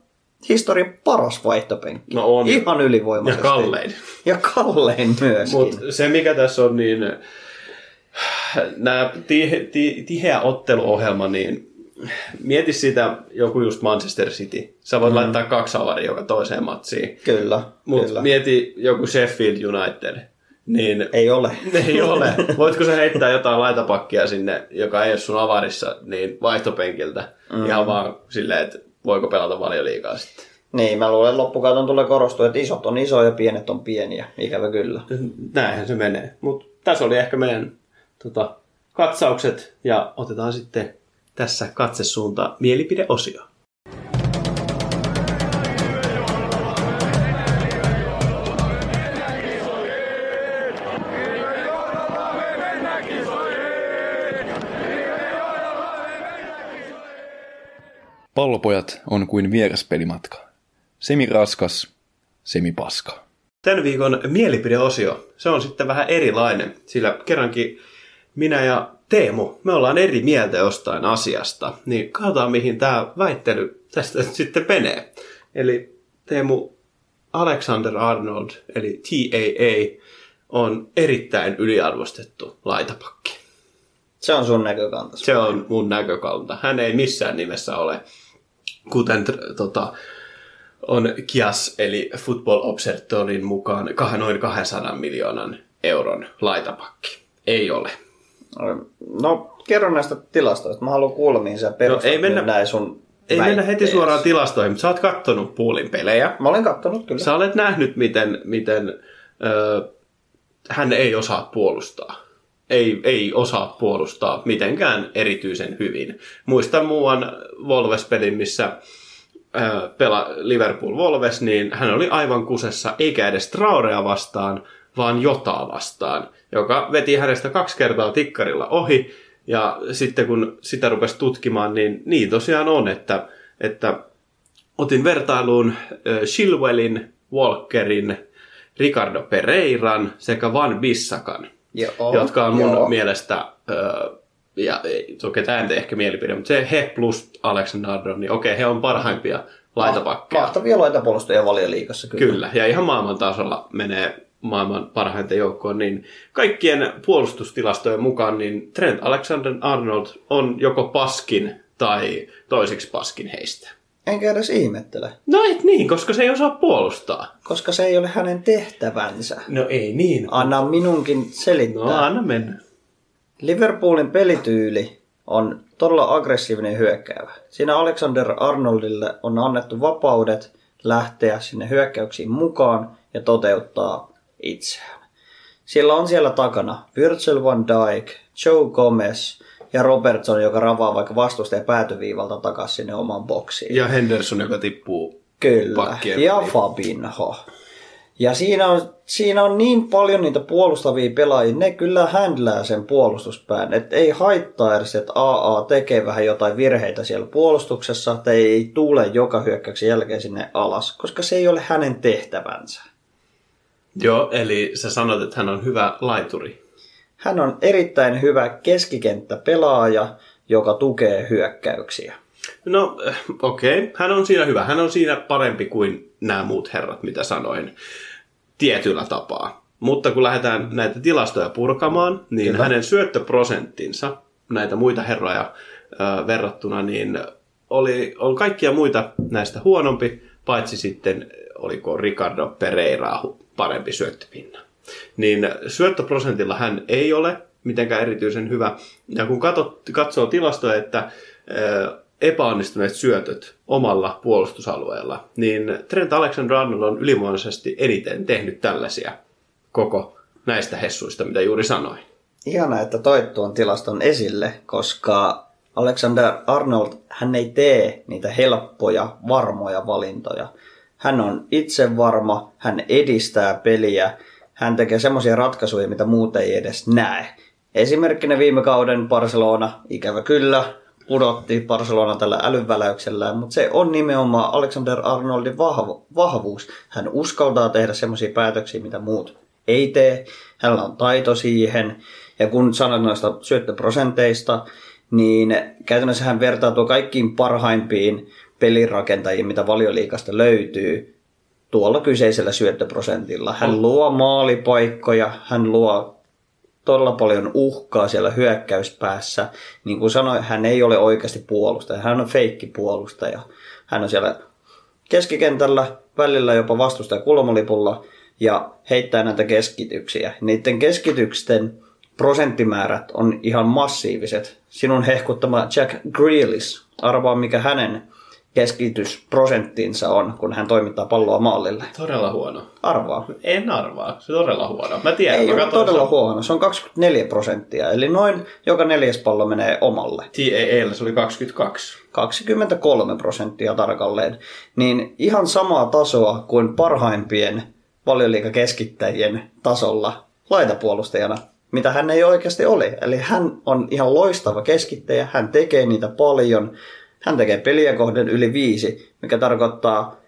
historian paras vaihtopenkki. No on. Ihan ja ylivoimaisesti. kallein. Ja kallein myöskin. Mutta se mikä tässä on, niin nämä tihe, ti, tiheä otteluohjelma, niin mieti sitä joku just Manchester City. Sä voit mm. laittaa kaksi avaria joka toiseen matsiin. Kyllä, Mutta mieti joku Sheffield United. Niin Ei ole. ei ole. Voitko sä heittää jotain laitapakkia sinne, joka ei ole sun avarissa, niin vaihtopenkiltä. Mm. Ihan vaan silleen, että voiko pelata valioliikaa sitten. Niin, mä luulen, että loppukauton tulee korostua, että isot on isoja ja pienet on pieniä. Ikävä kyllä. Näinhän se menee. Mutta tässä oli ehkä meidän tota, katsaukset ja otetaan sitten tässä katsesuunta mielipideosio. Pallopojat on kuin vieraspelimatka. Semi raskas, semi paska. Tämän viikon mielipideosio, se on sitten vähän erilainen, sillä kerrankin minä ja Teemu, me ollaan eri mieltä jostain asiasta, niin katsotaan mihin tämä väittely tästä sitten menee. Eli Teemu Alexander Arnold, eli TAA, on erittäin yliarvostettu laitapakki. Se on sun näkökanta. Se on mun näkökanta. Hän ei missään nimessä ole, kuten tota, on Kias, eli Football Observatorin mukaan noin 200 miljoonan euron laitapakki. Ei ole. No, kerro näistä tilastoista. Mä haluan kuulla, mihin sä perustat No, ei mennä- näin sun Ei mennä heti suoraan tilastoihin, mutta sä oot kattonut puulin pelejä. Mä olen kattonut kyllä. Sä olet nähnyt, miten, miten ö, hän ei osaa puolustaa. Ei, ei osaa puolustaa mitenkään erityisen hyvin. Muistan muuan Volves-pelin, missä pela Liverpool Volves, niin hän oli aivan kusessa, eikä edes Traorea vastaan, vaan Jotaa vastaan, joka veti hänestä kaksi kertaa tikkarilla ohi. Ja sitten kun sitä rupesi tutkimaan, niin niin tosiaan on, että, että otin vertailuun Shilwellin, Walkerin, Ricardo Pereiran sekä Van Bissakan, Joo, jotka on mun joo. mielestä, ja ei, toki tämä ei ehkä mielipide, mutta se he plus Alexander niin okei, he on parhaimpia laitapakkeja. Mahtavia laitapuolustajia valioliigassa kyllä. Kyllä, ja ihan maailman tasolla menee maailman parhaiten joukkoon, niin kaikkien puolustustilastojen mukaan niin Trent Alexander-Arnold on joko paskin tai toiseksi paskin heistä. Enkä edes ihmettele, No et niin, koska se ei osaa puolustaa. koska se ei ole hänen tehtävänsä. No ei niin. Anna minunkin selittää. No anna mennä. Liverpoolin pelityyli on todella aggressiivinen hyökkäävä. Siinä Alexander Arnoldille on annettu vapaudet lähteä sinne hyökkäyksiin mukaan ja toteuttaa itseään. Sillä on siellä takana Virgil van Dijk, Joe Gomez ja Robertson, joka ravaa vaikka vastustajan päätyviivalta takaisin sinne oman boksiin. Ja Henderson, joka tippuu Kyllä. Ja väliin. Fabinho. Ja siinä on, siinä on niin paljon niitä puolustavia pelaajia, ne kyllä händlää sen puolustuspään. Et ei haittaa edes, että AA tekee vähän jotain virheitä siellä puolustuksessa, että ei tule joka hyökkäyksen jälkeen sinne alas, koska se ei ole hänen tehtävänsä. Joo, eli sä sanot, että hän on hyvä laituri. Hän on erittäin hyvä keskikenttäpelaaja, joka tukee hyökkäyksiä. No, okei. Okay. Hän on siinä hyvä. Hän on siinä parempi kuin nämä muut herrat, mitä sanoin, tietyllä tapaa. Mutta kun lähdetään näitä tilastoja purkamaan, niin Kyllä. hänen syöttöprosenttinsa näitä muita herroja äh, verrattuna, niin oli, on kaikkia muita näistä huonompi, paitsi sitten oliko Ricardo Pereira parempi syöttöpinna. Niin syöttöprosentilla hän ei ole mitenkään erityisen hyvä. Ja kun katsot, katsoo tilastoja, että epäonnistuneet syötöt omalla puolustusalueella, niin Trent Alexander-Arnold on ylimuodollisesti eniten tehnyt tällaisia koko näistä hessuista, mitä juuri sanoin. Ihana, että toit tuon tilaston esille, koska Alexander Arnold, hän ei tee niitä helppoja, varmoja valintoja. Hän on itse varma, hän edistää peliä, hän tekee semmoisia ratkaisuja, mitä muut ei edes näe. Esimerkkinä viime kauden Barcelona, ikävä kyllä, pudotti Barcelona tällä älynväläyksellä, mutta se on nimenomaan Alexander Arnoldin vahvu- vahvuus. Hän uskaltaa tehdä semmoisia päätöksiä, mitä muut ei tee. Hänellä on taito siihen. Ja kun sanoit noista syöttöprosenteista, niin käytännössä hän vertautuu kaikkiin parhaimpiin pelirakentajiin, mitä valioliikasta löytyy tuolla kyseisellä syöttöprosentilla. Hän luo maalipaikkoja, hän luo todella paljon uhkaa siellä hyökkäyspäässä. Niin kuin sanoin, hän ei ole oikeasti puolustaja, hän on feikkipuolustaja. Hän on siellä keskikentällä, välillä jopa vastustaja kulmalipulla ja heittää näitä keskityksiä. Niiden keskitysten prosenttimäärät on ihan massiiviset. Sinun hehkuttama Jack Grealish, arvaa mikä hänen keskitysprosenttinsa on, kun hän toimittaa palloa maalille. Todella huono. Arvaa. En arvaa. Se on todella huono. Mä tiedän. Ei mä todella sen- huono. Se on 24 prosenttia, eli noin joka neljäs pallo menee omalle. TAAllä se oli 22. 23 prosenttia tarkalleen. Niin ihan samaa tasoa kuin parhaimpien valioliikakeskittäjien tasolla laitapuolustajana, mitä hän ei oikeasti ole. Eli hän on ihan loistava keskittäjä, hän tekee niitä paljon, hän tekee peliä kohden yli viisi, mikä tarkoittaa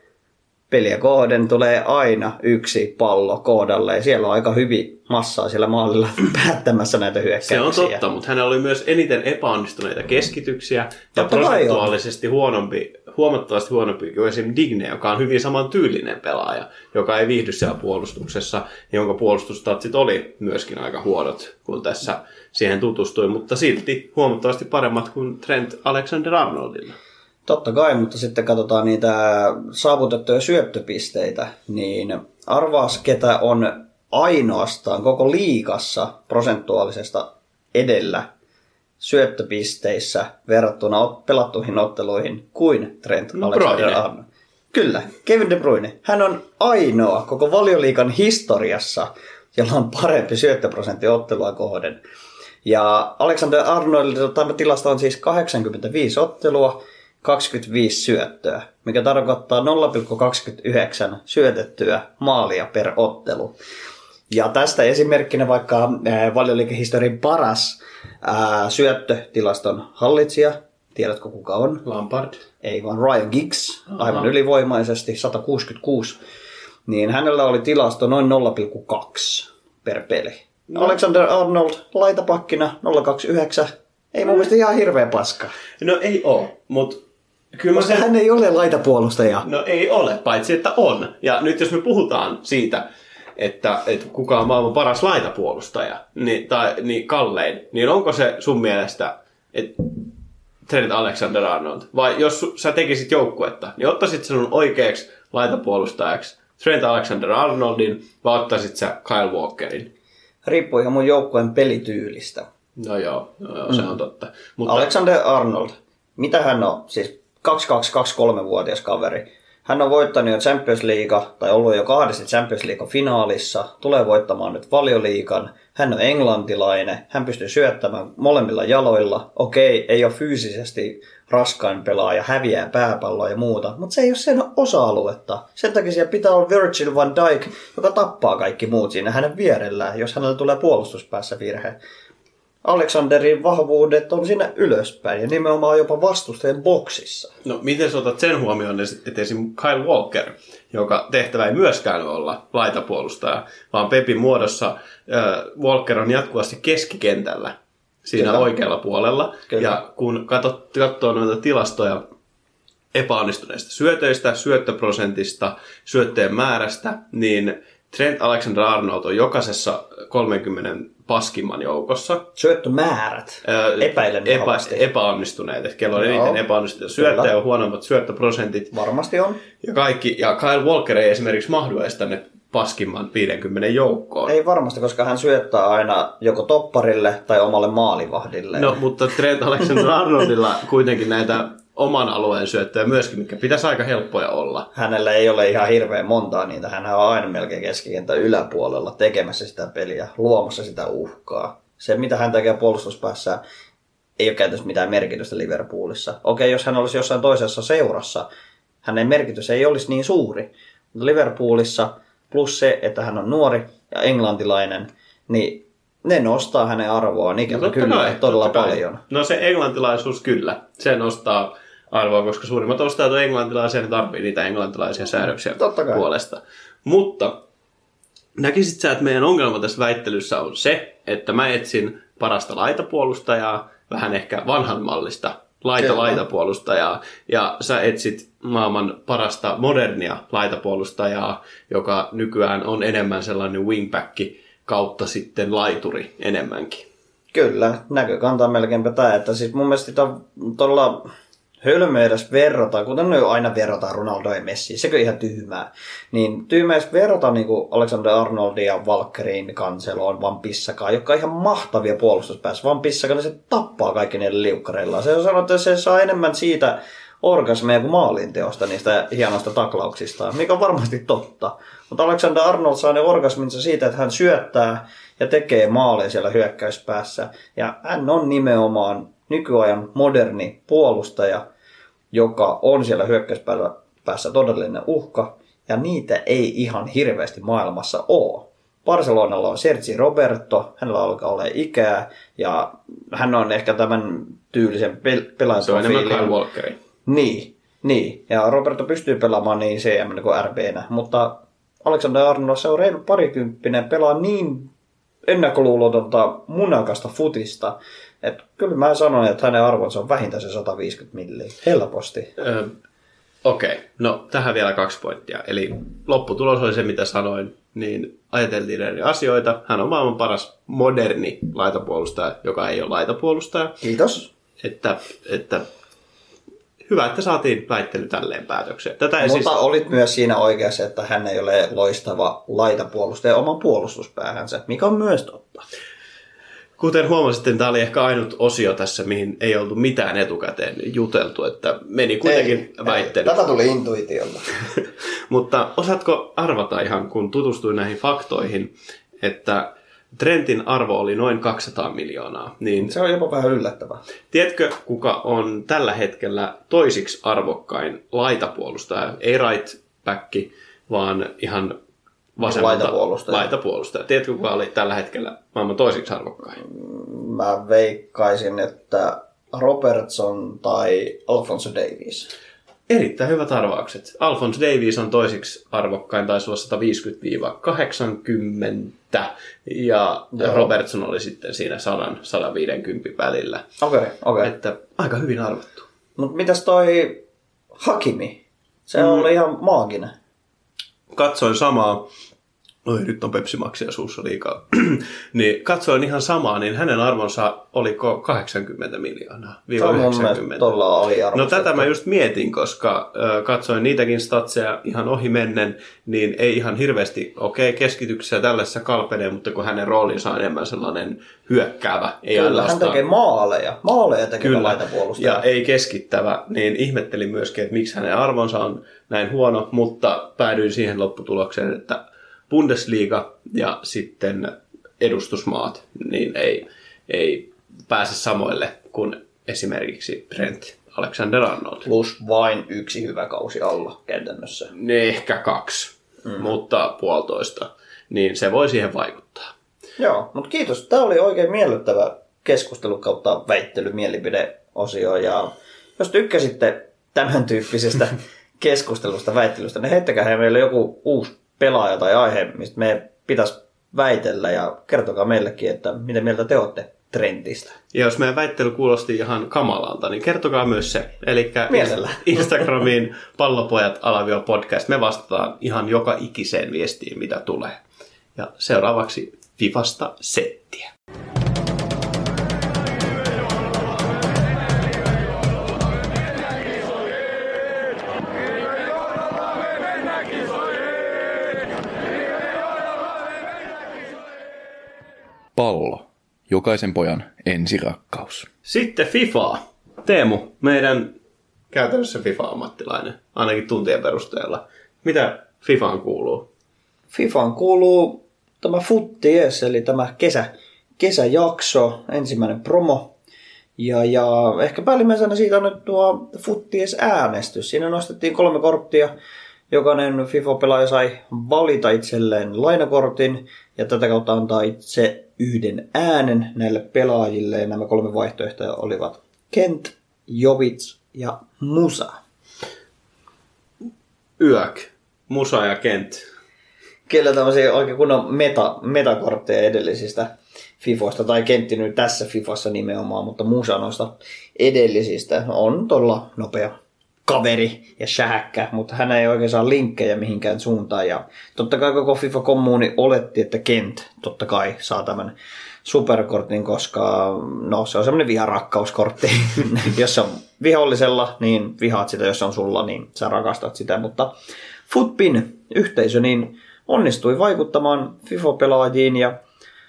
peliä kohden tulee aina yksi pallo kohdalle ja siellä on aika hyvin massaa siellä maalilla päättämässä näitä Se hyökkäyksiä. on totta, mutta hänellä oli myös eniten epäonnistuneita keskityksiä ja Totta prosentuaalisesti huonompi, huomattavasti huonompi kuin esim. Digne, joka on hyvin saman tyylinen pelaaja, joka ei viihdy siellä puolustuksessa, jonka puolustustatsit oli myöskin aika huonot, kun tässä siihen tutustui, mutta silti huomattavasti paremmat kuin Trent Alexander-Arnoldilla. Totta kai, mutta sitten katsotaan niitä saavutettuja syöttöpisteitä, niin arvaas ketä on ainoastaan koko liikassa prosentuaalisesta edellä syöttöpisteissä verrattuna pelattuihin otteluihin kuin Trent No, Alexander-Arnold. Kyllä, Kevin De Bruyne. Hän on ainoa koko valioliikan historiassa, jolla on parempi syöttöprosentti ottelua kohden. Ja Alexander Arnoldilta tämä tilasto on siis 85 ottelua, 25 syöttöä, mikä tarkoittaa 0,29 syötettyä maalia per ottelu. Ja tästä esimerkkinä vaikka äh, valioliikehistorian paras äh, syöttötilaston hallitsija. Tiedätkö kuka on? Lampard. Ei vaan Ryan Giggs, aivan ylivoimaisesti, 166. Niin hänellä oli tilasto noin 0,2 per peli. No. Alexander Arnold laitapakkina 029. Ei mun mielestä ihan hirveä paska. No ei oo, mutta kyllä Koska sen... hän ei ole laitapuolustaja. No ei ole, paitsi että on. Ja nyt jos me puhutaan siitä, että, että kuka on maailman paras laitapuolustaja, niin, tai niin kallein, niin onko se sun mielestä, että Trent Alexander-Arnold? Vai jos sä tekisit joukkuetta, niin ottaisit sinun oikeaksi laitapuolustajaksi Trent Alexander-Arnoldin, vai ottaisit sä Kyle Walkerin? Riippuu ihan mun joukkueen pelityylistä. No joo, no joo se on totta. Mutta Alexander Arnold, mitä hän on? Siis 22-23-vuotias kaveri. Hän on voittanut jo Champions League, tai ollut jo kahdesti Champions League finaalissa, tulee voittamaan nyt valioliikan. Hän on englantilainen, hän pystyy syöttämään molemmilla jaloilla. Okei, ei ole fyysisesti raskain pelaaja, häviää pääpalloa ja muuta, mutta se ei ole sen osa-aluetta. Sen takia siellä pitää olla Virgil van Dijk, joka tappaa kaikki muut siinä hänen vierellään, jos hänellä tulee puolustuspäässä virhe. Alexanderin vahvuudet on siinä ylöspäin ja nimenomaan jopa vastustajan boksissa. No, miten sä otat sen huomioon, että esim. Kyle Walker, joka tehtävä ei myöskään olla laitapuolustaja, vaan Pepin muodossa äh, Walker on jatkuvasti keskikentällä siinä Kyllä. oikealla puolella. Kyllä. Ja kun katsoo noita tilastoja epäonnistuneista syötöistä, syöttöprosentista, syötteen määrästä, niin Trent Alexander-Arnold on jokaisessa 30 paskimman joukossa. Syöttömäärät. Epä, epäonnistuneet. Että kello on Joo. eniten epäonnistuneita syöttöjä ja huonommat syöttöprosentit. Varmasti on. Ja kaikki, ja Kyle Walker ei esimerkiksi mahdu edes tänne paskimman 50 joukkoon. Ei varmasti, koska hän syöttää aina joko topparille tai omalle maalivahdille. No, mutta Trent Alexander-Arnoldilla kuitenkin näitä oman alueen syöttöjä myöskin, mitkä pitäisi aika helppoja olla. Hänellä ei ole ihan hirveän montaa niitä. Hän on aina melkein keskikentän yläpuolella tekemässä sitä peliä, luomassa sitä uhkaa. Se, mitä hän tekee puolustuspäässä, ei ole käytännössä mitään merkitystä Liverpoolissa. Okei, jos hän olisi jossain toisessa seurassa, hänen merkitys ei olisi niin suuri. Mutta Liverpoolissa, plus se, että hän on nuori ja englantilainen, niin ne nostaa hänen arvoaan ikävä totta kyllä kai, todella kai. paljon. No se englantilaisuus kyllä, se nostaa arvoa, koska suurimmat ostajat on englantilaisia, ne tarvii niitä englantilaisia säädöksiä Totta kai. puolesta. Mutta näkisit sä, että meidän ongelma tässä väittelyssä on se, että mä etsin parasta laitapuolustajaa, vähän ehkä vanhan mallista laita-laitapuolustajaa, ja sä etsit maailman parasta modernia laitapuolustajaa, joka nykyään on enemmän sellainen wingback kautta sitten laituri enemmänkin. Kyllä, näkökanta on melkeinpä tämä, että siis mun mielestä todella hölmö edes verrata, kuten ne aina verrataan Ronaldo ja Messi, sekö ihan tyhmää. Niin tyhmää edes verrata niin kuin Alexander Arnoldin ja Valkkerin kanseloon, Van Pissakaan, jotka on ihan mahtavia puolustuspäässä. Van Pissakaan, se tappaa kaikki niille liukkareillaan. Se on sanonut, että se saa enemmän siitä orgasmeja kuin maalinteosta niistä hienoista taklauksista, mikä on varmasti totta. Mutta Alexander Arnold saa ne orgasminsa siitä, että hän syöttää ja tekee maaleja siellä hyökkäyspäässä. Ja hän on nimenomaan nykyajan moderni puolustaja, joka on siellä hyökkäyspäässä todellinen uhka, ja niitä ei ihan hirveästi maailmassa ole. Barcelonalla on Sergi Roberto, hänellä alkaa olla ikää, ja hän on ehkä tämän tyylisen pel- pelaajan Se on enemmän Kyle Walkeri. niin, niin. Ja Roberto pystyy pelaamaan niin CM kuin RBnä, mutta Alexander Arnold se on reilu parikymppinen, pelaa niin ennakkoluulotonta munakasta futista, että kyllä mä sanoin, että hänen arvonsa on vähintään se 150 milliä. Helposti. Ö, Okei, okay. no tähän vielä kaksi pointtia. Eli lopputulos oli se, mitä sanoin, niin ajateltiin eri asioita. Hän on maailman paras moderni laitapuolustaja, joka ei ole laitapuolustaja. Kiitos. Että, että hyvä, että saatiin väittely tälleen päätökseen. Tätä Mutta siis... olit myös siinä oikeassa, että hän ei ole loistava laitapuolustaja oman puolustuspäähänsä, mikä on myös totta. Kuten huomasitte, niin tämä oli ehkä ainut osio tässä, mihin ei oltu mitään etukäteen juteltu, että meni kuitenkin väittely. Tätä tuli intuitiolla. Mutta osaatko arvata ihan, kun tutustuin näihin faktoihin, että Trentin arvo oli noin 200 miljoonaa, niin Se on jopa vähän yllättävää. tiedätkö, kuka on tällä hetkellä toisiksi arvokkain laitapuolustaja? Ei right back, vaan ihan vasemmalta Laitapuolustaja. laitapuolustaja. Tiedätkö, kuka oli tällä hetkellä maailman toisiksi arvokkain? Mä veikkaisin, että Robertson tai Alfonso Davies. Erittäin hyvät arvaukset. Alphonse Davies on toisiksi arvokkain, taisi olla 150-80, ja Joo. Robertson oli sitten siinä 100-150 välillä. Okei, okay, okei. Okay. Että aika hyvin arvattu. Mutta mitäs toi Hakimi? Se mm. oli ihan maaginen. Katsoin samaa, oi nyt on Pepsi Maxia suussa liikaa, niin katsoin ihan samaa, niin hänen arvonsa oliko 80 miljoonaa, viiva on mun mielestä 90. tolla No tätä mä just mietin, koska ö, katsoin niitäkin statseja ihan ohi mennen, niin ei ihan hirveästi, okei, okay, keskityksessä tällaisessa kalpenee, mutta kun hänen roolinsa on enemmän sellainen hyökkäävä, ei Kyllä, hän tekee maaleja. Maaleja tekee Kyllä, ja ei keskittävä, niin ihmettelin myöskin, että miksi hänen arvonsa on näin huono, mutta päädyin siihen lopputulokseen, että Bundesliga ja sitten edustusmaat, niin ei, ei pääse samoille kuin esimerkiksi Trent Alexander-Arnold. Plus vain yksi hyvä kausi alla käytännössä. Ne ehkä kaksi, mm. mutta puolitoista, niin se voi siihen vaikuttaa. Joo, mutta kiitos. Tämä oli oikein miellyttävä keskustelu kautta väittely, mielipideosio. Ja jos tykkäsitte tämän tyyppisestä keskustelusta, väittelystä, niin heittäkää meille joku uusi pelaaja tai aihe, mistä me pitäisi väitellä ja kertokaa meillekin, että mitä mieltä te olette trendistä. Ja jos meidän väittely kuulosti ihan kamalalta, niin kertokaa myös se. Eli. Instagramiin pallopojat alavio podcast. Me vastataan ihan joka ikiseen viestiin, mitä tulee. Ja seuraavaksi Fifasta settiä. Pallo. Jokaisen pojan ensirakkaus. Sitten FIFA. Teemu, meidän käytännössä FIFA-ammattilainen, ainakin tuntien perusteella. Mitä FIFAan kuuluu? FIFAan kuuluu tämä Futties, eli tämä kesä, kesäjakso, ensimmäinen promo. Ja, ja ehkä päällimmäisenä siitä on nyt tuo Futties-äänestys. Siinä nostettiin kolme korttia. Jokainen FIFA-pelaaja sai valita itselleen lainakortin ja tätä kautta antaa itse yhden äänen näille pelaajille. Ja nämä kolme vaihtoehtoja olivat Kent, Jovic ja Musa. Yök, Musa ja Kent. Kyllä tämmöisiä oikein kunnon meta, metakortteja edellisistä Fifoista, tai Kentti nyt tässä Fifassa nimenomaan, mutta muussa noista edellisistä on todella nopea kaveri ja sähäkkä, mutta hän ei oikein saa linkkejä mihinkään suuntaan. Ja totta kai koko FIFA-kommuuni oletti, että Kent totta kai saa tämän superkortin, koska no, se on semmoinen viharakkauskortti. jos se on vihollisella, niin vihaat sitä, jos se on sulla, niin sä rakastat sitä. Mutta Footpin yhteisö niin onnistui vaikuttamaan FIFA-pelaajiin ja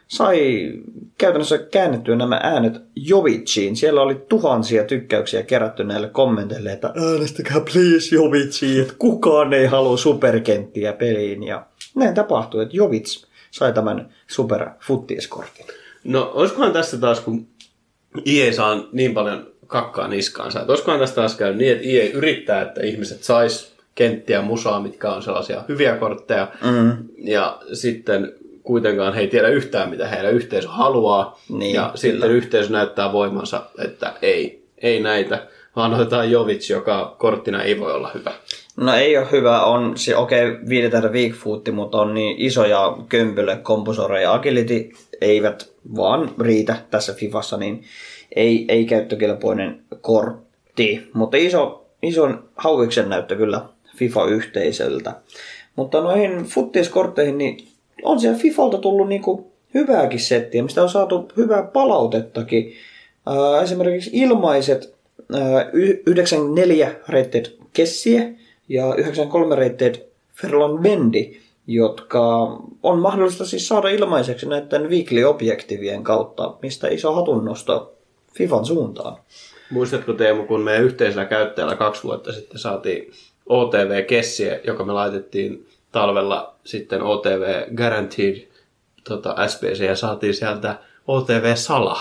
sai käytännössä käännettyä nämä äänet Joviciin. Siellä oli tuhansia tykkäyksiä kerätty näille kommenteille, että äänestäkää please Joviciin, että kukaan ei halua superkenttiä peliin. Ja näin tapahtui, että Jovic sai tämän super futtieskortin. No, olisikohan tässä taas, kun IE saa niin paljon kakkaa niskaansa, että olisikohan tässä taas käynyt niin, että IE yrittää, että ihmiset sais kenttiä musaa, mitkä on sellaisia hyviä kortteja, Mm. ja sitten kuitenkaan he ei tiedä yhtään, mitä heidän yhteisö haluaa, Niin, ja kyllä. sitten yhteisö näyttää voimansa, että ei, ei näitä, vaan otetaan Jovic, joka korttina ei voi olla hyvä. No ei ole hyvä, on se okei okay, viidetähdä weak footti, mutta on niin isoja kömpylä, kompusore ja agility eivät vaan riitä tässä Fifassa, niin ei, ei käyttökelpoinen kortti. Mutta iso, ison hauiksen näyttö kyllä FIFA-yhteisöltä. Mutta noihin futtieskortteihin, niin on siellä Fifalta tullut niinku hyvääkin settiä, mistä on saatu hyvää palautettakin. Ää, esimerkiksi ilmaiset y- 94 rated Kessie ja 93 rated Ferland Bendi, jotka on mahdollista siis saada ilmaiseksi näiden weekly-objektivien kautta, mistä iso hatunnosto Fifan suuntaan. Muistatko Teemu, kun meidän yhteisellä käyttäjällä kaksi vuotta sitten saatiin OTV-kessiä, joka me laitettiin talvella sitten OTV Guaranteed tota, SPC ja saatiin sieltä OTV-sala.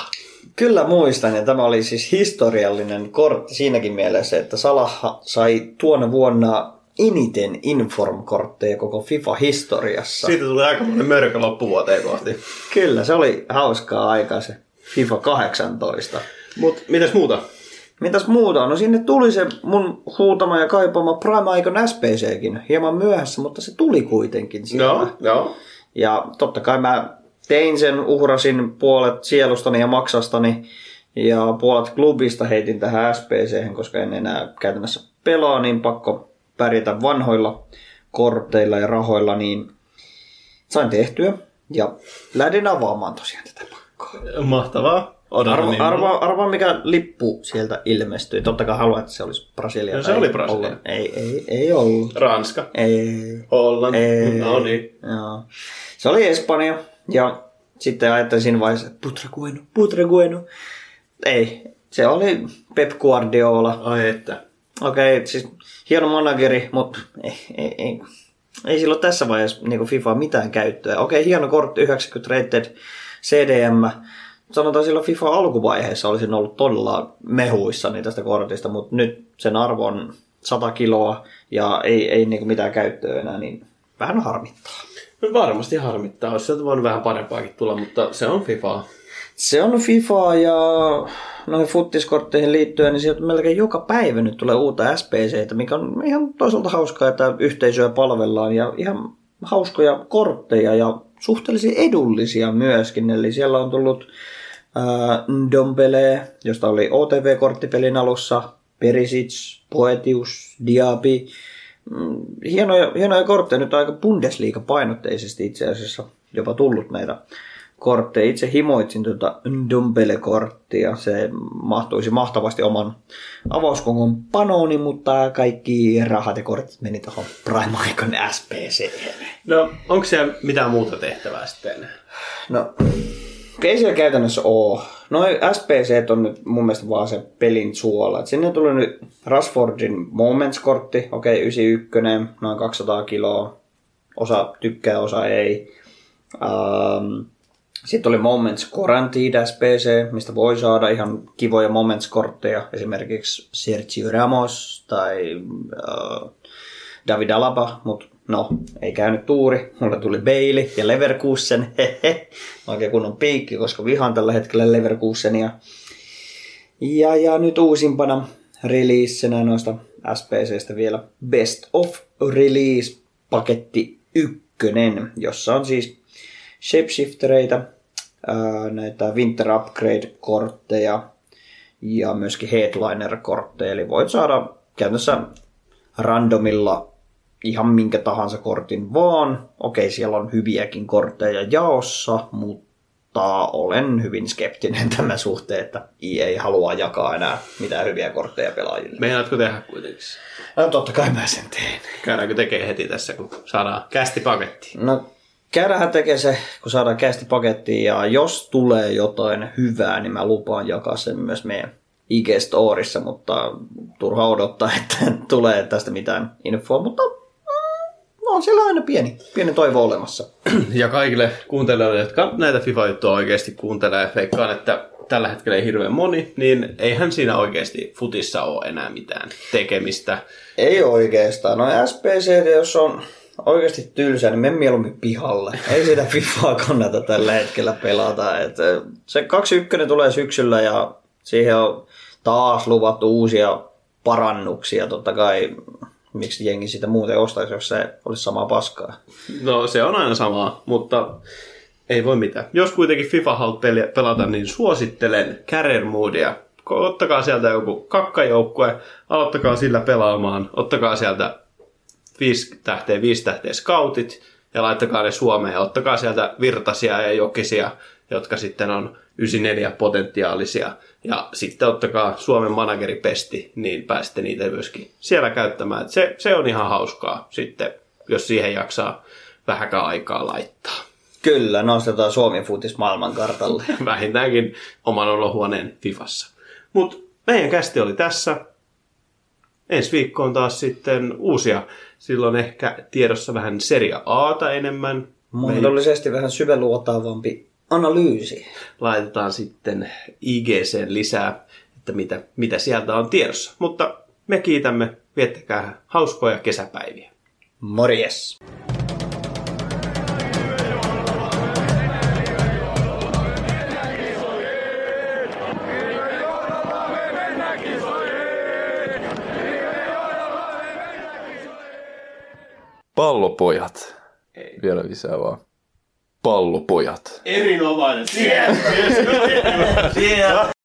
Kyllä muistan, ja tämä oli siis historiallinen kortti siinäkin mielessä, että Salah sai tuona vuonna eniten Inform-kortteja koko FIFA-historiassa. Siitä tuli aika monen mörkö loppuvuoteen kohti. Kyllä, se oli hauskaa aikaa se FIFA 18. Mut mitäs muuta? Mitäs muuta? No sinne tuli se mun huutama ja kaipaama Prime Icon SPCkin. Hieman myöhässä, mutta se tuli kuitenkin siellä. No, joo. Ja totta kai mä tein sen, uhrasin puolet sielustani ja maksastani ja puolet klubista heitin tähän SPC, koska en enää käytännössä pelaa, niin pakko pärjätä vanhoilla korteilla ja rahoilla, niin sain tehtyä ja lähdin avaamaan tosiaan tätä pakkoa. Mahtavaa. Arva, innolla. arva, arva, mikä lippu sieltä ilmestyi. Totta kai haluan, että se olisi Brasilia. No, se oli Brasilia. Hollanti. Ei, ei, ei ollut. Ranska. Ei. Hollanti. Ei. No niin. Joo. Se oli Espanja ja sitten ajattelin siinä vaiheessa, että Putregueno, Putregueno. Ei, se oli Pep Guardiola. Ai että. Okei, okay, siis hieno manageri, mutta ei, ei, ei, ei sillä ole tässä vaiheessa niin FIFA mitään käyttöä. Okei, okay, hieno kortti, 90 rated CDM. Sanotaan silloin FIFA alkuvaiheessa olisin ollut todella mehuissani tästä kortista, mutta nyt sen arvo on 100 kiloa ja ei, ei niin mitään käyttöä enää, niin vähän harmittaa. No varmasti harmittaa. Olisi sieltä voinut vähän parempaakin tulla, mutta se on FIFA. Se on FIFA ja noihin futtiskortteihin liittyen, niin sieltä melkein joka päivä nyt tulee uutta SPCtä, mikä on ihan toisaalta hauskaa, että yhteisöä palvellaan ja ihan hauskoja kortteja ja suhteellisen edullisia myöskin. Eli siellä on tullut äh, Dombele, josta oli OTV-korttipelin alussa, Perisic, Poetius, Diaby. Mm, Hienoja, hienoja kortteja, nyt aika Bundesliga-painotteisesti itse asiassa jopa tullut näitä kortteja. Itse himoitsin tuota Dombele-korttia. Se mahtuisi mahtavasti oman avauskongon panooni, mutta kaikki rahat ja kortit meni tuohon Prime Icon SPC. No, onko siellä mitään muuta tehtävää sitten? No, ei siellä käytännössä ole. Noin SPC on nyt mun mielestä vaan se pelin suola. Et sinne tuli nyt Rashfordin Moments-kortti, okei, okay, 91, noin 200 kiloa. Osa tykkää, osa ei. Um, sitten oli Moments Guaranteed SPC, mistä voi saada ihan kivoja Moments-kortteja. Esimerkiksi Sergio Ramos tai uh, David Alaba, mutta no, ei käynyt tuuri. Mulle tuli Bailey ja Leverkusen. Hehe. Oikein kunnon piikki, koska vihaan tällä hetkellä Leverkusenia. Ja, ja nyt uusimpana releasenä noista SPCstä vielä Best of Release paketti ykkönen, jossa on siis shapeshiftereitä, näitä Winter Upgrade-kortteja ja myöskin Headliner-kortteja. Eli voit saada käytännössä randomilla ihan minkä tahansa kortin vaan. Okei, siellä on hyviäkin kortteja jaossa, mutta olen hyvin skeptinen tämän suhteen, että EA haluaa jakaa enää mitään hyviä kortteja pelaajille. Meinaatko tehdä kuitenkin? No, totta kai mä sen teen. Käydäänkö tekee heti tässä, kun saadaan kästi pakettiin? No, käydähän tekee se, kun saadaan kästi pakettiin, ja jos tulee jotain hyvää, niin mä lupaan jakaa sen myös meidän IG-storissa, mutta turha odottaa, että tulee tästä mitään infoa, mutta on siellä aina pieni, pieni toivo olemassa. Ja kaikille kuuntelijoille, jotka näitä FIFA-juttuja oikeasti kuuntelee, veikkaan, että tällä hetkellä ei hirveän moni, niin eihän siinä oikeasti futissa ole enää mitään tekemistä. Ei oikeastaan. No SPC, jos on oikeasti tylsä, niin mene mieluummin pihalle. Ei sitä FIFAa kannata tällä hetkellä pelata. Et se 2.1 tulee syksyllä ja siihen on taas luvattu uusia parannuksia. Totta kai miksi jengi sitä muuten ostaisi, jos se olisi samaa paskaa. No se on aina samaa, mutta ei voi mitään. Jos kuitenkin FIFA haluat pelata, niin suosittelen Career Moodia. Ottakaa sieltä joku kakkajoukkue, aloittakaa sillä pelaamaan, ottakaa sieltä 5 tähteä, 5 tähteä scoutit ja laittakaa ne Suomeen ottakaa sieltä virtasia ja jokisia, jotka sitten on 94 potentiaalisia. Ja sitten ottakaa Suomen manageripesti, niin pääsette niitä myöskin siellä käyttämään. Et se, se on ihan hauskaa sitten, jos siihen jaksaa vähäkään aikaa laittaa. Kyllä, nostetaan Suomi futis maailmankartalle. Vähintäänkin oman olohuoneen Fifassa. Mutta meidän kästi oli tässä. Ensi viikko on taas sitten uusia. Silloin ehkä tiedossa vähän Seria Aata enemmän. Mahdollisesti vähän syväluotaavampi analyysi. Laitetaan sitten IGC lisää, että mitä, mitä sieltä on tiedossa. Mutta me kiitämme, viettäkää hauskoja kesäpäiviä. Morjes! Pallopojat. Ei. Vielä lisää vaan pallopojat. Erinomainen. Siellä. Siellä. yes, yes,